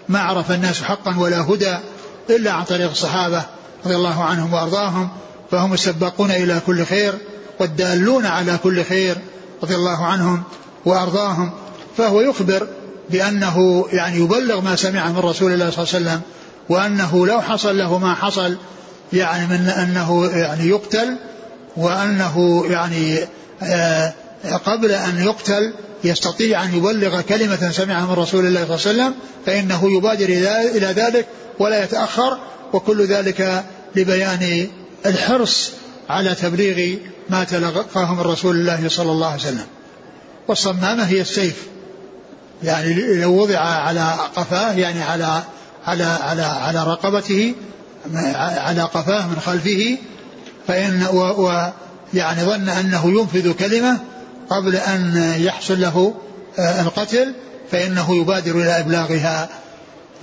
ما عرف الناس حقا ولا هدى إلا عن طريق الصحابة رضي الله عنهم وأرضاهم فهم السباقون إلى كل خير والدالون على كل خير رضي الله عنهم وأرضاهم فهو يخبر بأنه يعني يبلغ ما سمع من رسول الله صلى الله عليه وسلم وأنه لو حصل له ما حصل يعني من أنه يعني يقتل وأنه يعني قبل أن يقتل يستطيع أن يبلغ كلمة سمعها من رسول الله صلى الله عليه وسلم فإنه يبادر إلى ذلك ولا يتأخر وكل ذلك لبيان الحرص على تبليغ ما تلقاه من رسول الله صلى الله عليه وسلم. والصمامة هي السيف. يعني لو وضع على قفاه يعني على على على على رقبته على قفاه من خلفه فإن و, و يعني ظن أنه ينفذ كلمة قبل أن يحصل له آه، القتل فإنه يبادر إلى إبلاغها.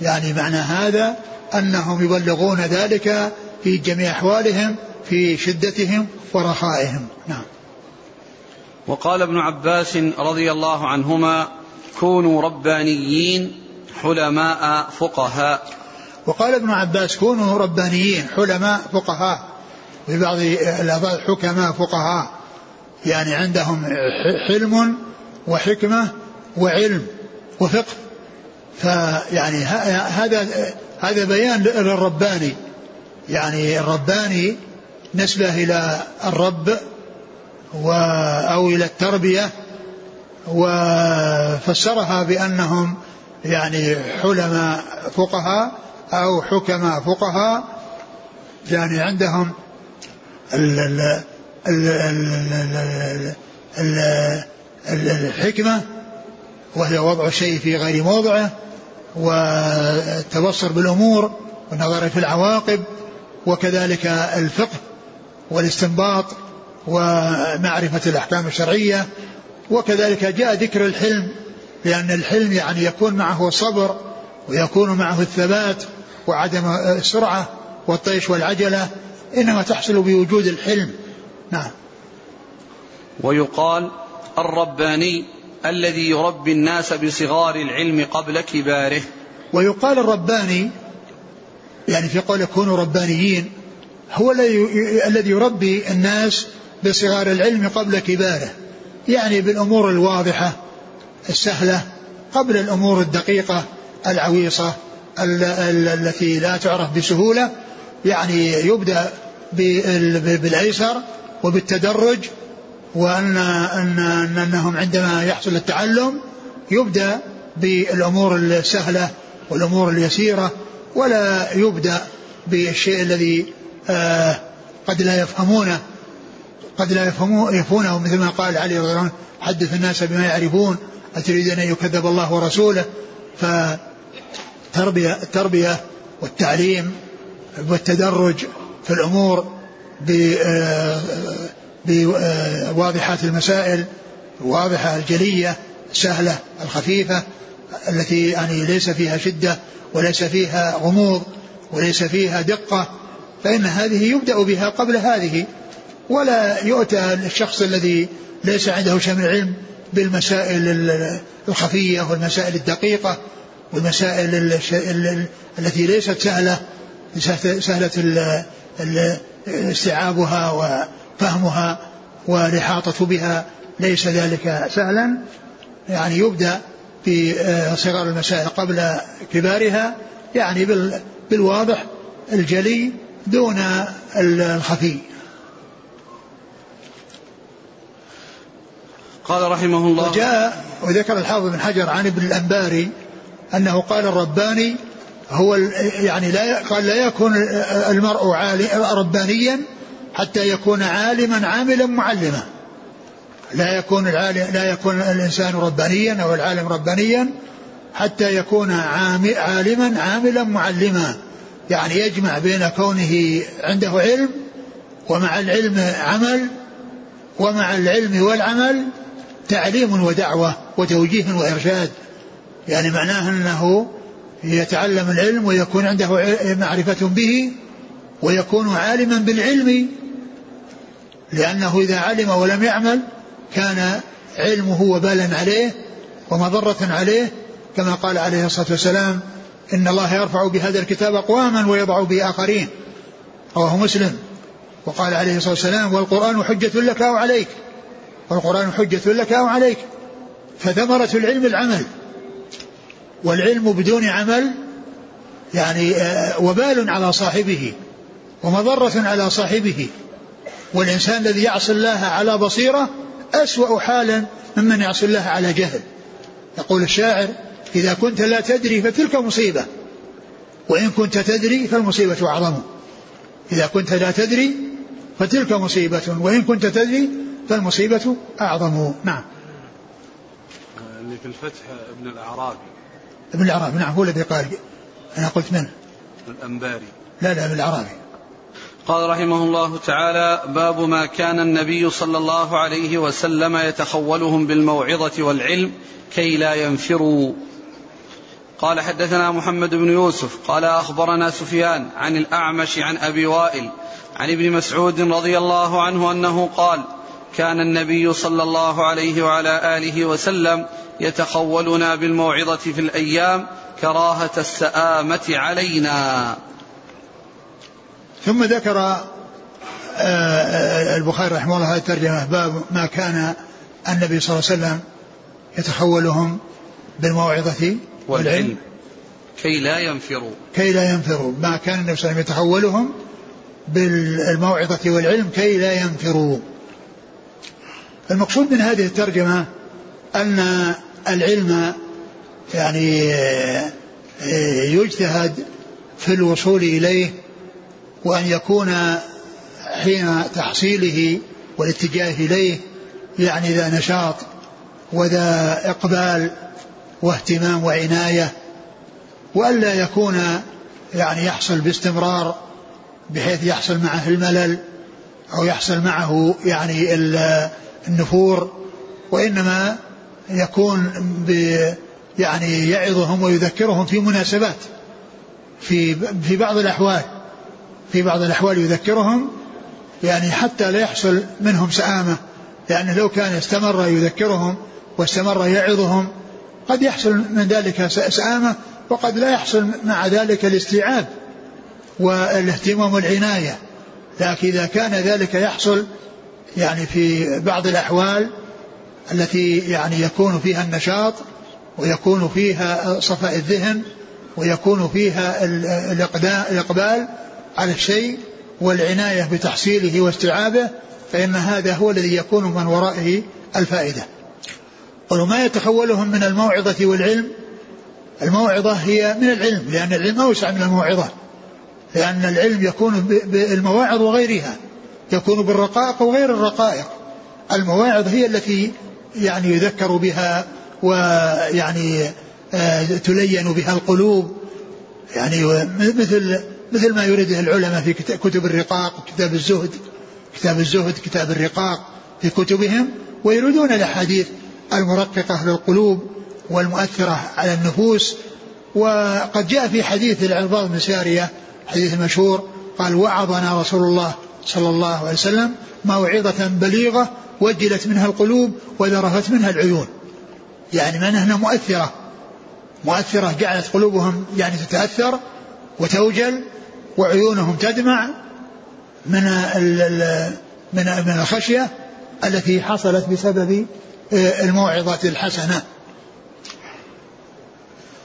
يعني معنى هذا أنهم يبلغون ذلك في جميع أحوالهم في شدتهم ورخائهم. نعم. وقال ابن عباس رضي الله عنهما كونوا ربانيين حلماء فقهاء. وقال ابن عباس كونوا ربانيين حلماء فقهاء. في بعض الألفاظ حكماء فقهاء. يعني عندهم حلم وحكمة وعلم وفقه. فيعني هذا هذا بيان للرباني. يعني الرباني نسبة إلى الرب و أو إلى التربية. وفسرها بأنهم يعني حلماء فقهاء أو حكماء فقهاء. يعني عندهم الحكمة وهي وضع الشيء في غير موضعه والتبصر بالأمور والنظر في العواقب وكذلك الفقه والاستنباط ومعرفة الأحكام الشرعية وكذلك جاء ذكر الحلم لأن الحلم يعني يكون معه الصبر ويكون معه الثبات وعدم السرعة والطيش والعجلة إنما تحصل بوجود الحلم. نعم. ويقال الرباني الذي يربي الناس بصغار العلم قبل كباره. ويقال الرباني يعني في قول كونوا ربانيين هو الذي يربي الناس بصغار العلم قبل كباره. يعني بالأمور الواضحة السهلة قبل الأمور الدقيقة العويصة التي لا تعرف بسهولة يعني يبدأ بالأيسر وبالتدرج وان ان أنهم عندما يحصل التعلم يبدأ بالأمور السهلة والأمور اليسيرة ولا يبدأ بالشيء الذي آه قد لا يفهمونه قد لا يفهمونه مثل ما قال علي رضي الله عنه حدث الناس بما يعرفون أتريدون أن يكذب الله ورسوله؟ فتربية التربية والتعليم والتدرج في الأمور بواضحات المسائل الواضحة الجلية السهلة الخفيفة التي يعني ليس فيها شدة وليس فيها غموض وليس فيها دقة فإن هذه يبدأ بها قبل هذه ولا يؤتى الشخص الذي ليس عنده شمل علم بالمسائل الخفية والمسائل الدقيقة والمسائل التي ليست سهلة سهلة استيعابها وفهمها والإحاطة بها ليس ذلك سهلا. يعني يبدأ بصغار المسائل قبل كبارها يعني بالواضح الجلي دون الخفي. قال رحمه الله وجاء وذكر الحافظ بن حجر عن ابن الأنباري أنه قال الرباني هو يعني لا قال لا يكون المرء ربانيا حتى يكون عالما عاملا معلما. لا يكون العالم لا يكون الإنسان ربانيا أو العالم ربانيا حتى يكون عالما عاملا معلما. يعني يجمع بين كونه عنده علم ومع العلم عمل ومع العلم والعمل تعليم ودعوة وتوجيه وإرشاد. يعني معناه أنه يتعلم العلم ويكون عنده معرفة به ويكون عالما بالعلم. لأنه إذا علم ولم يعمل كان علمه وبالا عليه ومضرة عليه. كما قال عليه الصلاة والسلام إن الله يرفع بهذا الكتاب أقواما ويضع به آخرين رواه مسلم. وقال عليه الصلاة والسلام والقرآن حجة لك أو عليك. والقرآن حجة لك أو عليك. فثمرة العلم العمل. والعلم بدون عمل يعني آه، وبال على صاحبه ومضرة على صاحبه. والإنسان الذي يعصي الله على بصيرة أسوأ حالا ممن يعصي الله على جهل. يقول الشاعر إذا كنت لا تدري فتلك مصيبة وإن كنت تدري فالمصيبة أعظم. إذا كنت لا تدري فتلك مصيبة وإن كنت تدري فالمصيبة أعظم. نعم. اللي في الفتح ابن الأعرابي. ابن الأعرابي. نعم هو الذي قال. أنا قلت من؟ الأنباري. لا لا ابن الأعرابي. قال رحمه الله تعالى باب ما كان النبي صلى الله عليه وسلم يتخولهم بالموعظة والعلم كي لا ينفروا. قال حدثنا محمد بن يوسف. قال أخبرنا سفيان عن الأعمش عن أبي وائل عن ابن مسعود رضي الله عنه أنه قال كان النبي صلى الله عليه وعلى آله وسلم يتخولنا بالموعظة في الأيام كراهة السآمة علينا. ثم ذكر آه، آه، البخاري رحمه الله هذه الترجمة باب ما كان النبي صلى الله عليه وسلم يتخولهم بالموعظة والعلم. كي لا ينفروا. كي لا ينفروا. ما كان النبي صلى الله عليه وسلم يتخولهم بالموعظة والعلم كي لا ينفروا. المقصود من هذه الترجمة أن العلم يعني آه، يجتهد في الوصول إليه وأن يكون حين تحصيله والاتجاه إليه يعني ذا نشاط وذا إقبال واهتمام وعناية وألا يكون يعني يحصل باستمرار بحيث يحصل معه الملل أو يحصل معه يعني النفور وإنما يكون ب يعني يعظهم ويذكرهم في مناسبات في في بعض الأحوال في بعض الأحوال يذكرهم يعني حتى لا يحصل منهم سآمة لأنه لو كان استمر يذكرهم واستمر يعظهم قد يحصل من ذلك سآمة وقد لا يحصل مع ذلك الاستيعاب والاهتمام والعناية. لكن إذا كان ذلك يحصل يعني في بعض الأحوال التي يعني يكون فيها النشاط ويكون فيها صفاء الذهن ويكون فيها الإقبال على الشيء والعناية بتحصيله واستيعابه فإن هذا هو الذي يكون من ورائه الفائدة. وما يتخولهم من الموعظة والعلم؟ الموعظة هي من العلم لأن العلم أوسع من الموعظة لأن العلم يكون بالمواعظ وغيرها. يكون بالرقائق وغير الرقائق. المواعظ هي التي يعني يذكر بها ويعني آه، تلين بها القلوب. يعني مثل مثل ما يريده العلماء في كتب الرقاق كتاب الزهد كتاب الزهد كتاب الرقاق في كتبهم ويريدون الأحاديث المرققة للقلوب والمؤثرة على النفوس. وقد جاء في حديث العرباض بن سارية حديث المشهور قال وعظنا رسول الله صلى الله عليه وسلم موعظة بليغة وجلت منها القلوب وذرفت منها العيون. يعني معناها مؤثرة. مؤثرة جعلت قلوبهم يعني تتأثر وتوجل وعيونهم تدمع من من من الخشية التي حصلت بسبب آه، الموعظة الحسنة.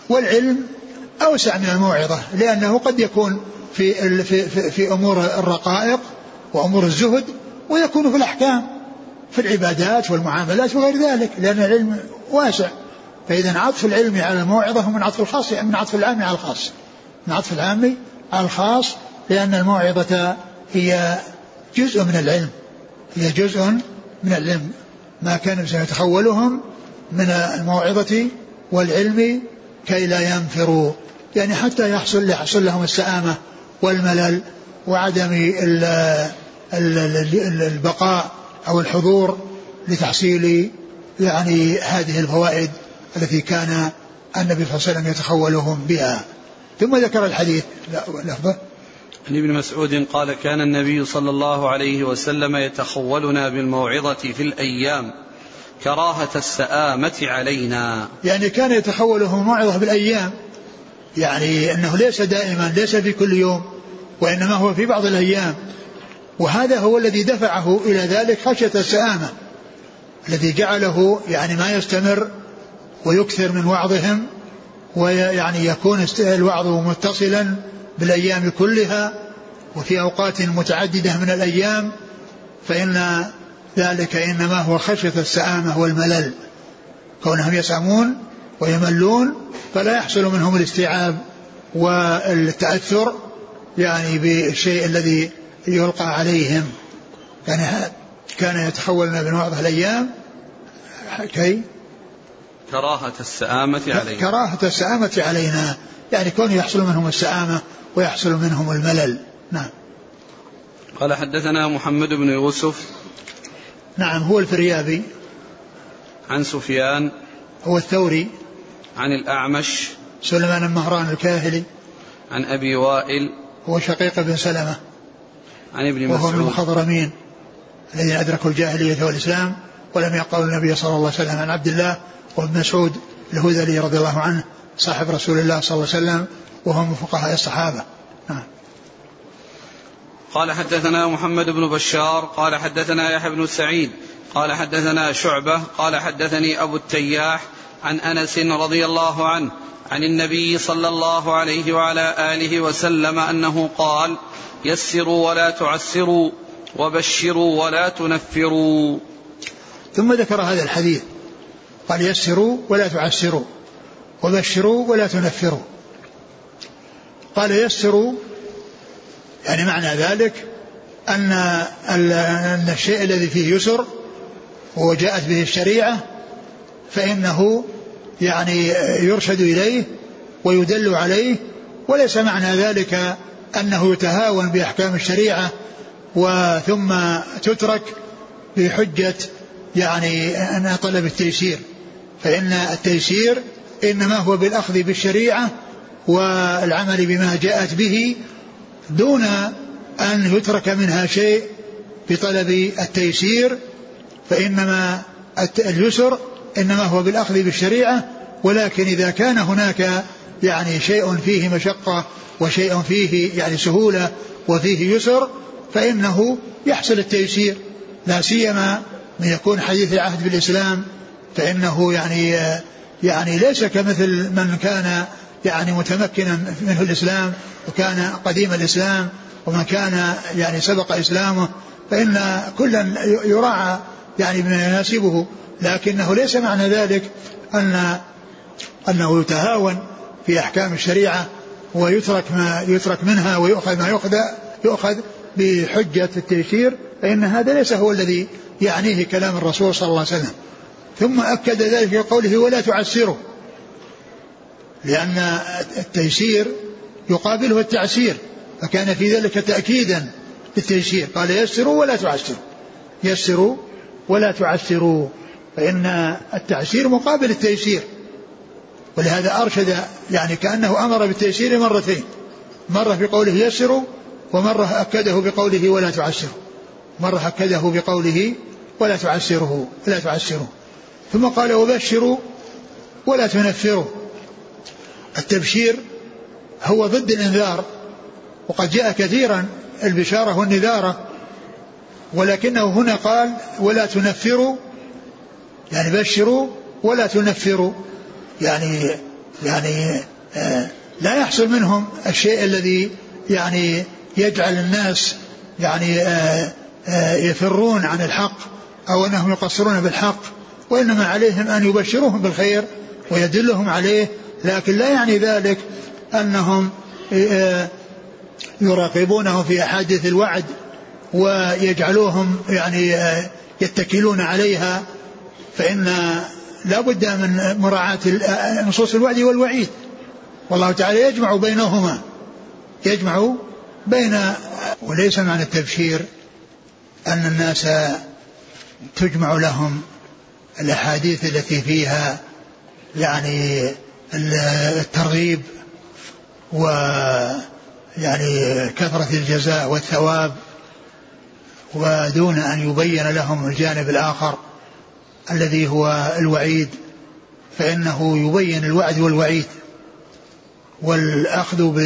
والعلم أوسع من الموعظة لأنه قد يكون في في, في أمور الرقائق وأمور الزهد ويكون في الأحكام في العبادات والمعاملات وغير ذلك لأن العلم واسع. فإذا عطف العلم على الموعظة هو من عطف الخاص يعني من عطف العام على الخاص. من عطف العام على الخاص لأن الموعظة هي جزء من العلم. هي جزء من العلم. ما كان سيتخولهم من الموعظة والعلم كي لا ينفروا. يعني حتى يحصل يحصل لهم السآمة والملل وعدم البقاء أو الحضور لتحصيل يعني هذه الفوائد التي كان النبي صلى الله عليه وسلم يتخولهم بها. ثم ذكر الحديث. لفظه عن ابن مسعود قال كان النبي صلى الله عليه وسلم يتخولنا بالموعظة في الأيام كراهة السآمة علينا. يعني كان يتخولهم الموعظة بالأيام. يعني أنه ليس دائما ليس في كل يوم وإنما هو في بعض الأيام. وهذا هو الذي دفعه إلى ذلك خشية السآمة الذي جعله يعني ما يستمر ويكثر من وعظهم ويعني يكون الوعظ متصلا بالأيام كلها وفي أوقات متعددة من الأيام فإن ذلك إنما هو خشية السآمة والملل. كونهم يسأمون ويملون فلا يحصل منهم الاستيعاب والتأثر يعني بالشيء الذي يلقى عليهم كان كان يتحول من بعض الأيام كي؟ كراهة السآمة علينا. كراهة السآمة علينا يعني كون يحصل منهم السآمة ويحصل منهم الملل. نعم. قال حدثنا محمد بن يوسف. نعم هو الفريابي. عن سفيان. هو الثوري. عن الأعمش. سليمان المهران الكاهلي. عن أبي وائل. هو شقيق بن سلمة. عن ابن وهو مسعود. من المخضرمين الذين أدركوا الجاهلية والإسلام ولم يقروا النبي صلى الله عليه وسلم عن عبد الله وابن مسعود الهذلي رضي الله عنه صاحب رسول الله صلى الله عليه وسلم وهو من فقهاء الصحابة. نعم. قال حدثنا محمد بن بشار قال حدثنا يحيى بن سعيد قال حدثنا شعبة قال حدثني أبو التياح عن أنس رضي الله عنه عن النبي صلى الله عليه وعلى آله وسلم أنه قال يسروا ولا تعسروا وبشروا ولا تنفروا. ثم ذكر هذا الحديث قال يسروا ولا تعسروا وبشروا ولا تنفروا. قال يسروا يعني معنى ذلك أن أن الشيء الذي فيه يسر وجاءت به الشريعة فإنه يعني يرشد إليه ويدل عليه وليس معنى ذلك أنه يتهاون بأحكام الشريعة وثم تترك بحجة يعني أن طلب التيسير فإن التيسير إنما هو بالأخذ بالشريعة والعمل بما جاءت به دون أن يترك منها شيء بطلب التيسير فإنما اليسر إنما هو بالأخذ بالشريعة ولكن إذا كان هناك يعني شيء فيه مشقة وشيء فيه يعني سهولة وفيه يسر فإنه يحصل التيسير. لا سيما من يكون حديث العهد بالإسلام فإنه يعني يعني ليس كمثل من كان يعني متمكنا منه الإسلام وكان قديم الإسلام ومن كان يعني سبق إسلامه فإن كلا يراعى يعني بما يناسبه. لكنه ليس معنى ذلك أن أنه يتهاون في أحكام الشريعة ويترك ما يترك منها ويؤخذ ما يؤخذ يؤخذ بحجة التيسير فإن هذا ليس هو الذي يعنيه كلام الرسول صلى الله عليه وسلم. ثم أكد ذلك في قوله ولا تعسره لأن التيسير يقابله التعسير فكان في ذلك تأكيدا للتيسير قال يسروا ولا تعسروا يسروا ولا تعسروا. فإن التعسير مقابل التيسير. ولهذا أرشد يعني كأنه أمر بالتيسير مرتين. مرة بقوله يسروا ومرة أكده بقوله ولا تعسروا مرة أكده بقوله ولا تعسره ولا تعسره. ثم قال وبشروا ولا تنفروا التبشير هو ضد الإنذار وقد جاء كثيرا البشارة والنذارة ولكنه هنا قال ولا تنفروا يعني بشروا ولا تنفروا. يعني يعني آه لا يحصل منهم الشيء الذي يعني يجعل الناس يعني آه آه يفرون عن الحق أو أنهم يقصرون بالحق وإنما عليهم أن يبشروهم بالخير ويدلهم عليه. لكن لا يعني ذلك أنهم يراقبونهم في أحاديث الوعد ويجعلوهم يعني يتكلون عليها فإن لا بد من مراعاة نصوص الوعد والوعيد. والله تعالى يجمع بينهما. يجمع بين وليس معنى التبشير أن الناس تجمع لهم الأحاديث التي فيها يعني الترغيب و يعني كثرة الجزاء والثواب ودون أن يبين لهم الجانب الآخر. الذي هو الوعيد فإنه يبين الوعد والوعيد والأخذ ب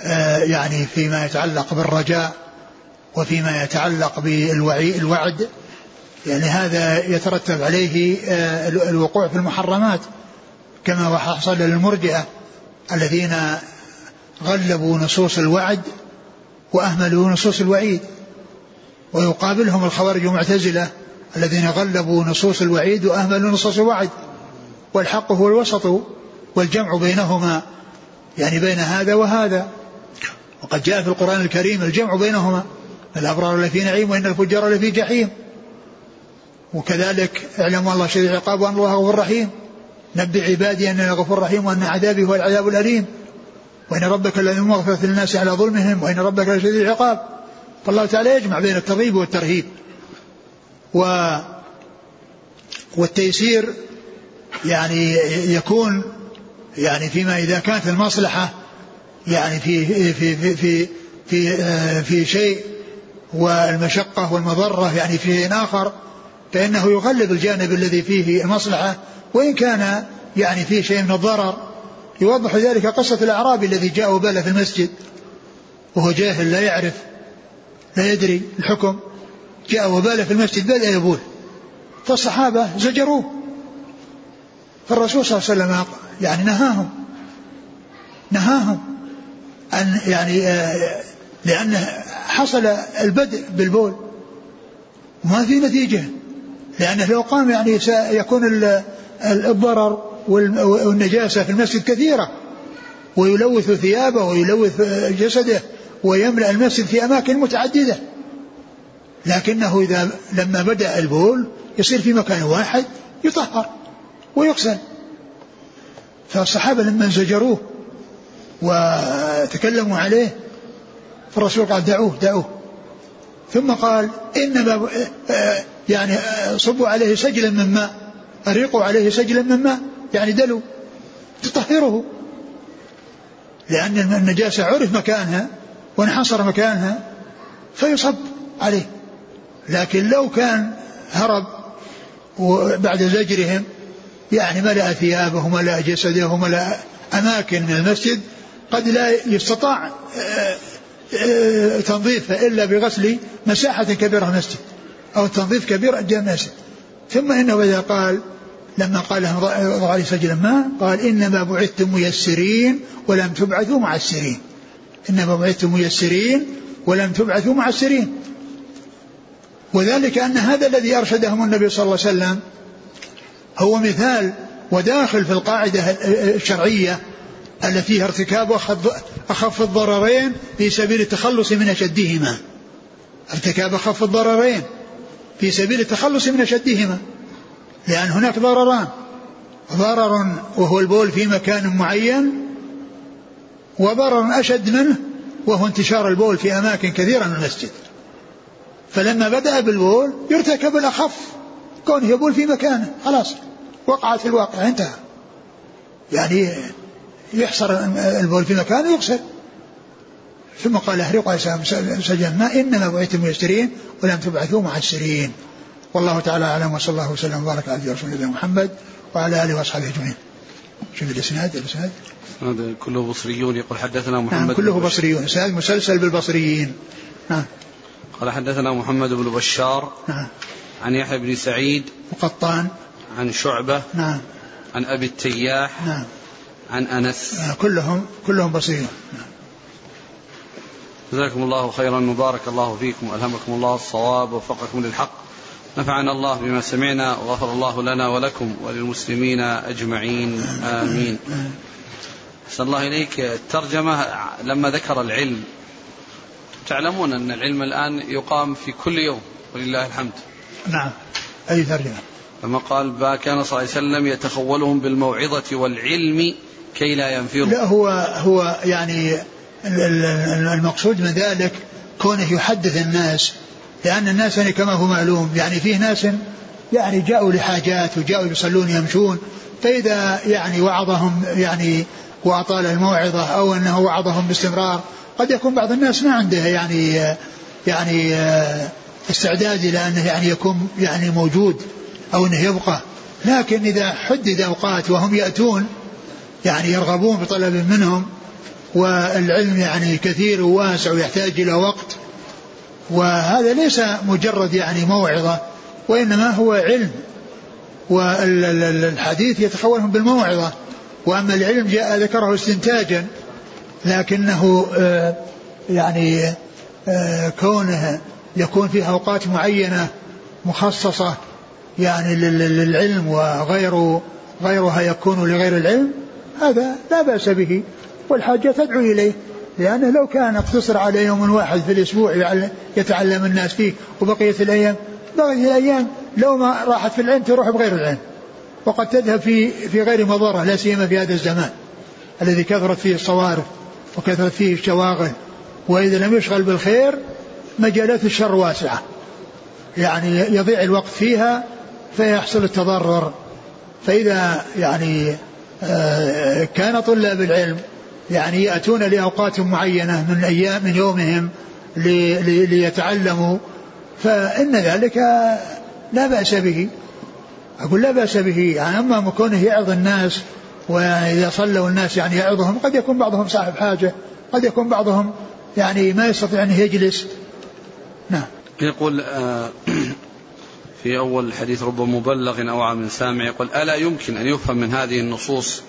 آه، يعني فيما يتعلق بالرجاء وفيما يتعلق بالوعي الوعد يعني هذا يترتب عليه آه، الوقوع في المحرمات كما حصل للمرجئة الذين غلبوا نصوص الوعد وأهملوا نصوص الوعيد ويقابلهم الخوارج والمعتزلة الذين غلبوا نصوص الوعيد وأهملوا نصوص الوعد. والحق هو الوسط والجمع بينهما يعني بين هذا وهذا. وقد جاء في القرآن الكريم الجمع بينهما. الأبرار لفي نعيم وإن الفجار لفي جحيم. وكذلك اعلموا الله شديد العقاب وأن الله غفور رحيم. نبئ عبادي أنني غفور رحيم وأن عذابي هو العذاب الأليم. وإن ربك لذو مغفرة للناس على ظلمهم وإن ربك لشديد العقاب. فالله تعالى يجمع بين الترغيب والترهيب. و والتيسير يعني يكون يعني فيما إذا كانت المصلحة يعني في في في في في, في شيء والمشقة والمضرة يعني في شيء آخر فإنه يغلب الجانب الذي فيه المصلحة وإن كان يعني فيه شيء من الضرر يوضح ذلك قصة الأعرابي الذي جاء وبال في المسجد وهو جاهل لا يعرف لا يدري الحكم. جاء وبال في المسجد بدأ يبول فالصحابة زجروه. فالرسول صلى الله عليه وسلم يعني نهاهم. نهاهم أن يعني آه، لأنه حصل البدء بالبول. ما في نتيجة. لأنه لو قام يعني سيكون الضرر والنجاسة في المسجد كثيرة. ويلوث ثيابه ويلوث جسده ويملأ المسجد في أماكن متعددة. لكنه إذا لما بدأ البول يصير في مكان واحد يطهر ويغسل. فالصحابة لما زجروه وتكلموا عليه فالرسول قال دعوه دعوه. ثم قال إنما يعني صبوا عليه سجلا من ماء أريقوا عليه سجلا من ماء يعني دلوا تطهره. لأن النجاسة عرف مكانها وانحصر مكانها فيصب عليه. لكن لو كان هرب بعد زجرهم يعني ملأ ثيابه وملأ جسده وملأ أماكن من المسجد قد لا يستطاع آه، آه، تنظيفها إلا بغسل مساحة كبيرة من المسجد أو تنظيف كبير المسجد. ثم إنه إذا قال لما قال لهم ضع علي سجل ما قال إنما بعثتم ميسرين ولم تبعثوا معسرين. إنما بعثتم ميسرين ولم تبعثوا معسرين. وذلك أن هذا الذي أرشدهم النبي صلى الله عليه وسلم هو مثال وداخل في القاعدة الشرعية التي فيها ارتكاب أخف الضررين في سبيل التخلص من أشدهما. ارتكاب أخف الضررين في سبيل التخلص من أشدهما. لأن هناك ضرران. ضرر وهو البول في مكان معين وضرر أشد منه وهو انتشار البول في أماكن كثيرة من المسجد. فلما بدأ بالبول يرتكب الأخف. كونه يبول في مكانه. خلاص. وقعت في الواقع. انتهى. يعني يحصر البول في مكانه يغسل. ثم قال احرقوا سجن ما انما بعثتم ميسرين ولم تبعثوا معسرين والله تعالى أعلم. وصلى الله وسلم وبارك على رسول الله محمد وعلى آله وأصحابه أجمعين. شوف الإسناد. الإسناد. هذا كله بصريون. يقول حدثنا محمد نعم كله بصريون. إسناد مسلسل بالبصريين. نعم. قال حدثنا محمد بن بشار نعم. عن يحيى بن سعيد وقطان عن شعبة نعم. عن أبي التياح نعم. عن أنس. نعم كلهم كلهم بصيرون نعم. جزاكم الله خيرا. وبارك الله فيكم. والهمكم الله الصواب. ووفقكم للحق. نفعنا الله بما سمعنا. وغفر الله لنا ولكم وللمسلمين أجمعين. آمين. أحسن الله إليك. الترجمة لما ذكر العلم. تعلمون أن العلم الآن يقام في كل يوم ولله الحمد. نعم. أي ترجمة لما قال با كان صلى الله عليه وسلم يتخولهم بالموعظة والعلم كي لا ينفروا لا هو هو يعني المقصود من ذلك كونه يحدث الناس لأن الناس يعني كما هو معلوم يعني فيه ناس يعني جاءوا لحاجات وجاءوا يصلون يمشون فإذا يعني وعظهم يعني وأطال الموعظة أو أنه وعظهم باستمرار قد يكون بعض الناس ما عنده يعني يعني استعداد إلى أنه يعني يكون يعني موجود أو أنه يبقى. لكن إذا حدد أوقات وهم يأتون يعني يرغبون بطلب منهم والعلم يعني كثير وواسع ويحتاج إلى وقت وهذا ليس مجرد يعني موعظة وإنما هو علم والحديث يتخولهم بالموعظة وأما العلم جاء ذكره استنتاجا لكنه آه، يعني آه، كونه يكون في أوقات معينة مخصصة يعني للعلم وغير غيرها يكون لغير العلم هذا لا بأس به والحاجة تدعو إليه لأنه لو كان اقتصر على يوم واحد في الأسبوع يتعلم الناس فيه وبقية الأيام بقية الأيام لو ما راحت في العلم تروح بغير العلم وقد تذهب في في غير مضرة لا سيما في هذا الزمان الذي كثرت فيه الصوارف. وكثرت فيه الشواغل وإذا لم يشغل بالخير مجالات الشر واسعة. يعني يضيع الوقت فيها فيحصل التضرر. فإذا يعني آه، كان طلاب العلم يعني يأتون لأوقات معينة من أيام من يومهم ليتعلموا فإن ذلك لا بأس به. أقول لا بأس به يعني أما كونه يعظ الناس وإذا صلوا الناس يعني يعظهم قد يكون بعضهم صاحب حاجة قد يكون بعضهم يعني ما يستطيع أن يجلس. نعم. يقول آه، في أول الحديث رب مبلغ أو من سامع يقول ألا يمكن أن يفهم من هذه النصوص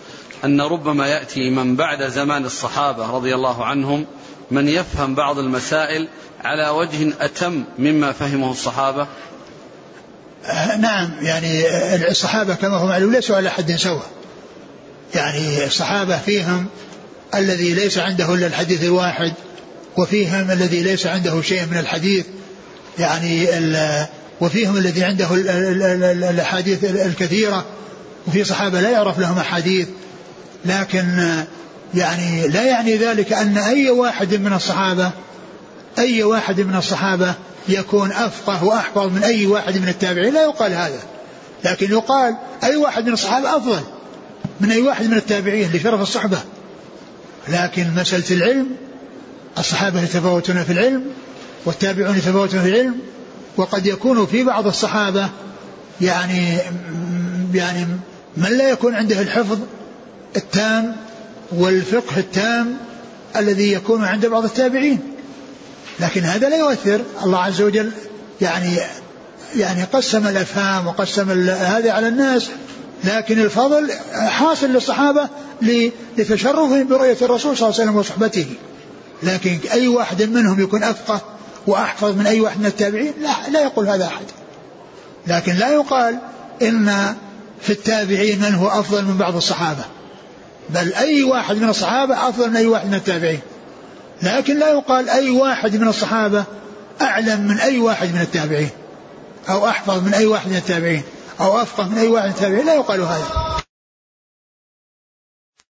أن ربما يأتي من بعد زمان الصحابة رضي الله عنهم من يفهم بعض المسائل على وجه أتم مما فهمه الصحابة؟ آه، نعم يعني الصحابة كما هم معلوم ليسوا على حد سواء. يعني الصحابة فيهم الذي ليس عنده إلا الحديث الواحد وفيهم الذي ليس عنده شيء من الحديث يعني وفيهم الذي عنده الأحاديث الكثيرة وفي صحابة لا يعرف لهم أحاديث. لكن يعني لا يعني ذلك أن أي واحد من الصحابة أي واحد من الصحابة يكون أفقه وأحفظ من أي واحد من التابعين لا يقال هذا. لكن يقال أي واحد من الصحابة أفضل. من أي واحد من التابعين لشرف الصحبة. لكن مسألة العلم الصحابة يتفاوتون في العلم والتابعون يتفاوتون في العلم وقد يكون في بعض الصحابة يعني يعني من لا يكون عنده الحفظ التام والفقه التام الذي يكون عند بعض التابعين. لكن هذا لا يؤثر. الله عز وجل يعني يعني قسم الأفهام وقسم هذا على الناس. لكن الفضل حاصل للصحابة لتشرفهم برؤية الرسول صلى الله عليه وسلم وصحبته. لكن أي واحد منهم يكون أفقه وأحفظ من أي واحد من التابعين؟ لا, لا يقول هذا أحد. لكن لا يقال إن في التابعين من هو أفضل من بعض الصحابة. بل أي واحد من الصحابة أفضل من أي واحد من التابعين. لكن لا يقال أي واحد من الصحابة أعلم من أي واحد من التابعين أو أحفظ من أي واحد من التابعين. أو أفقه من أي واحد من التابعين لا يقال هذا.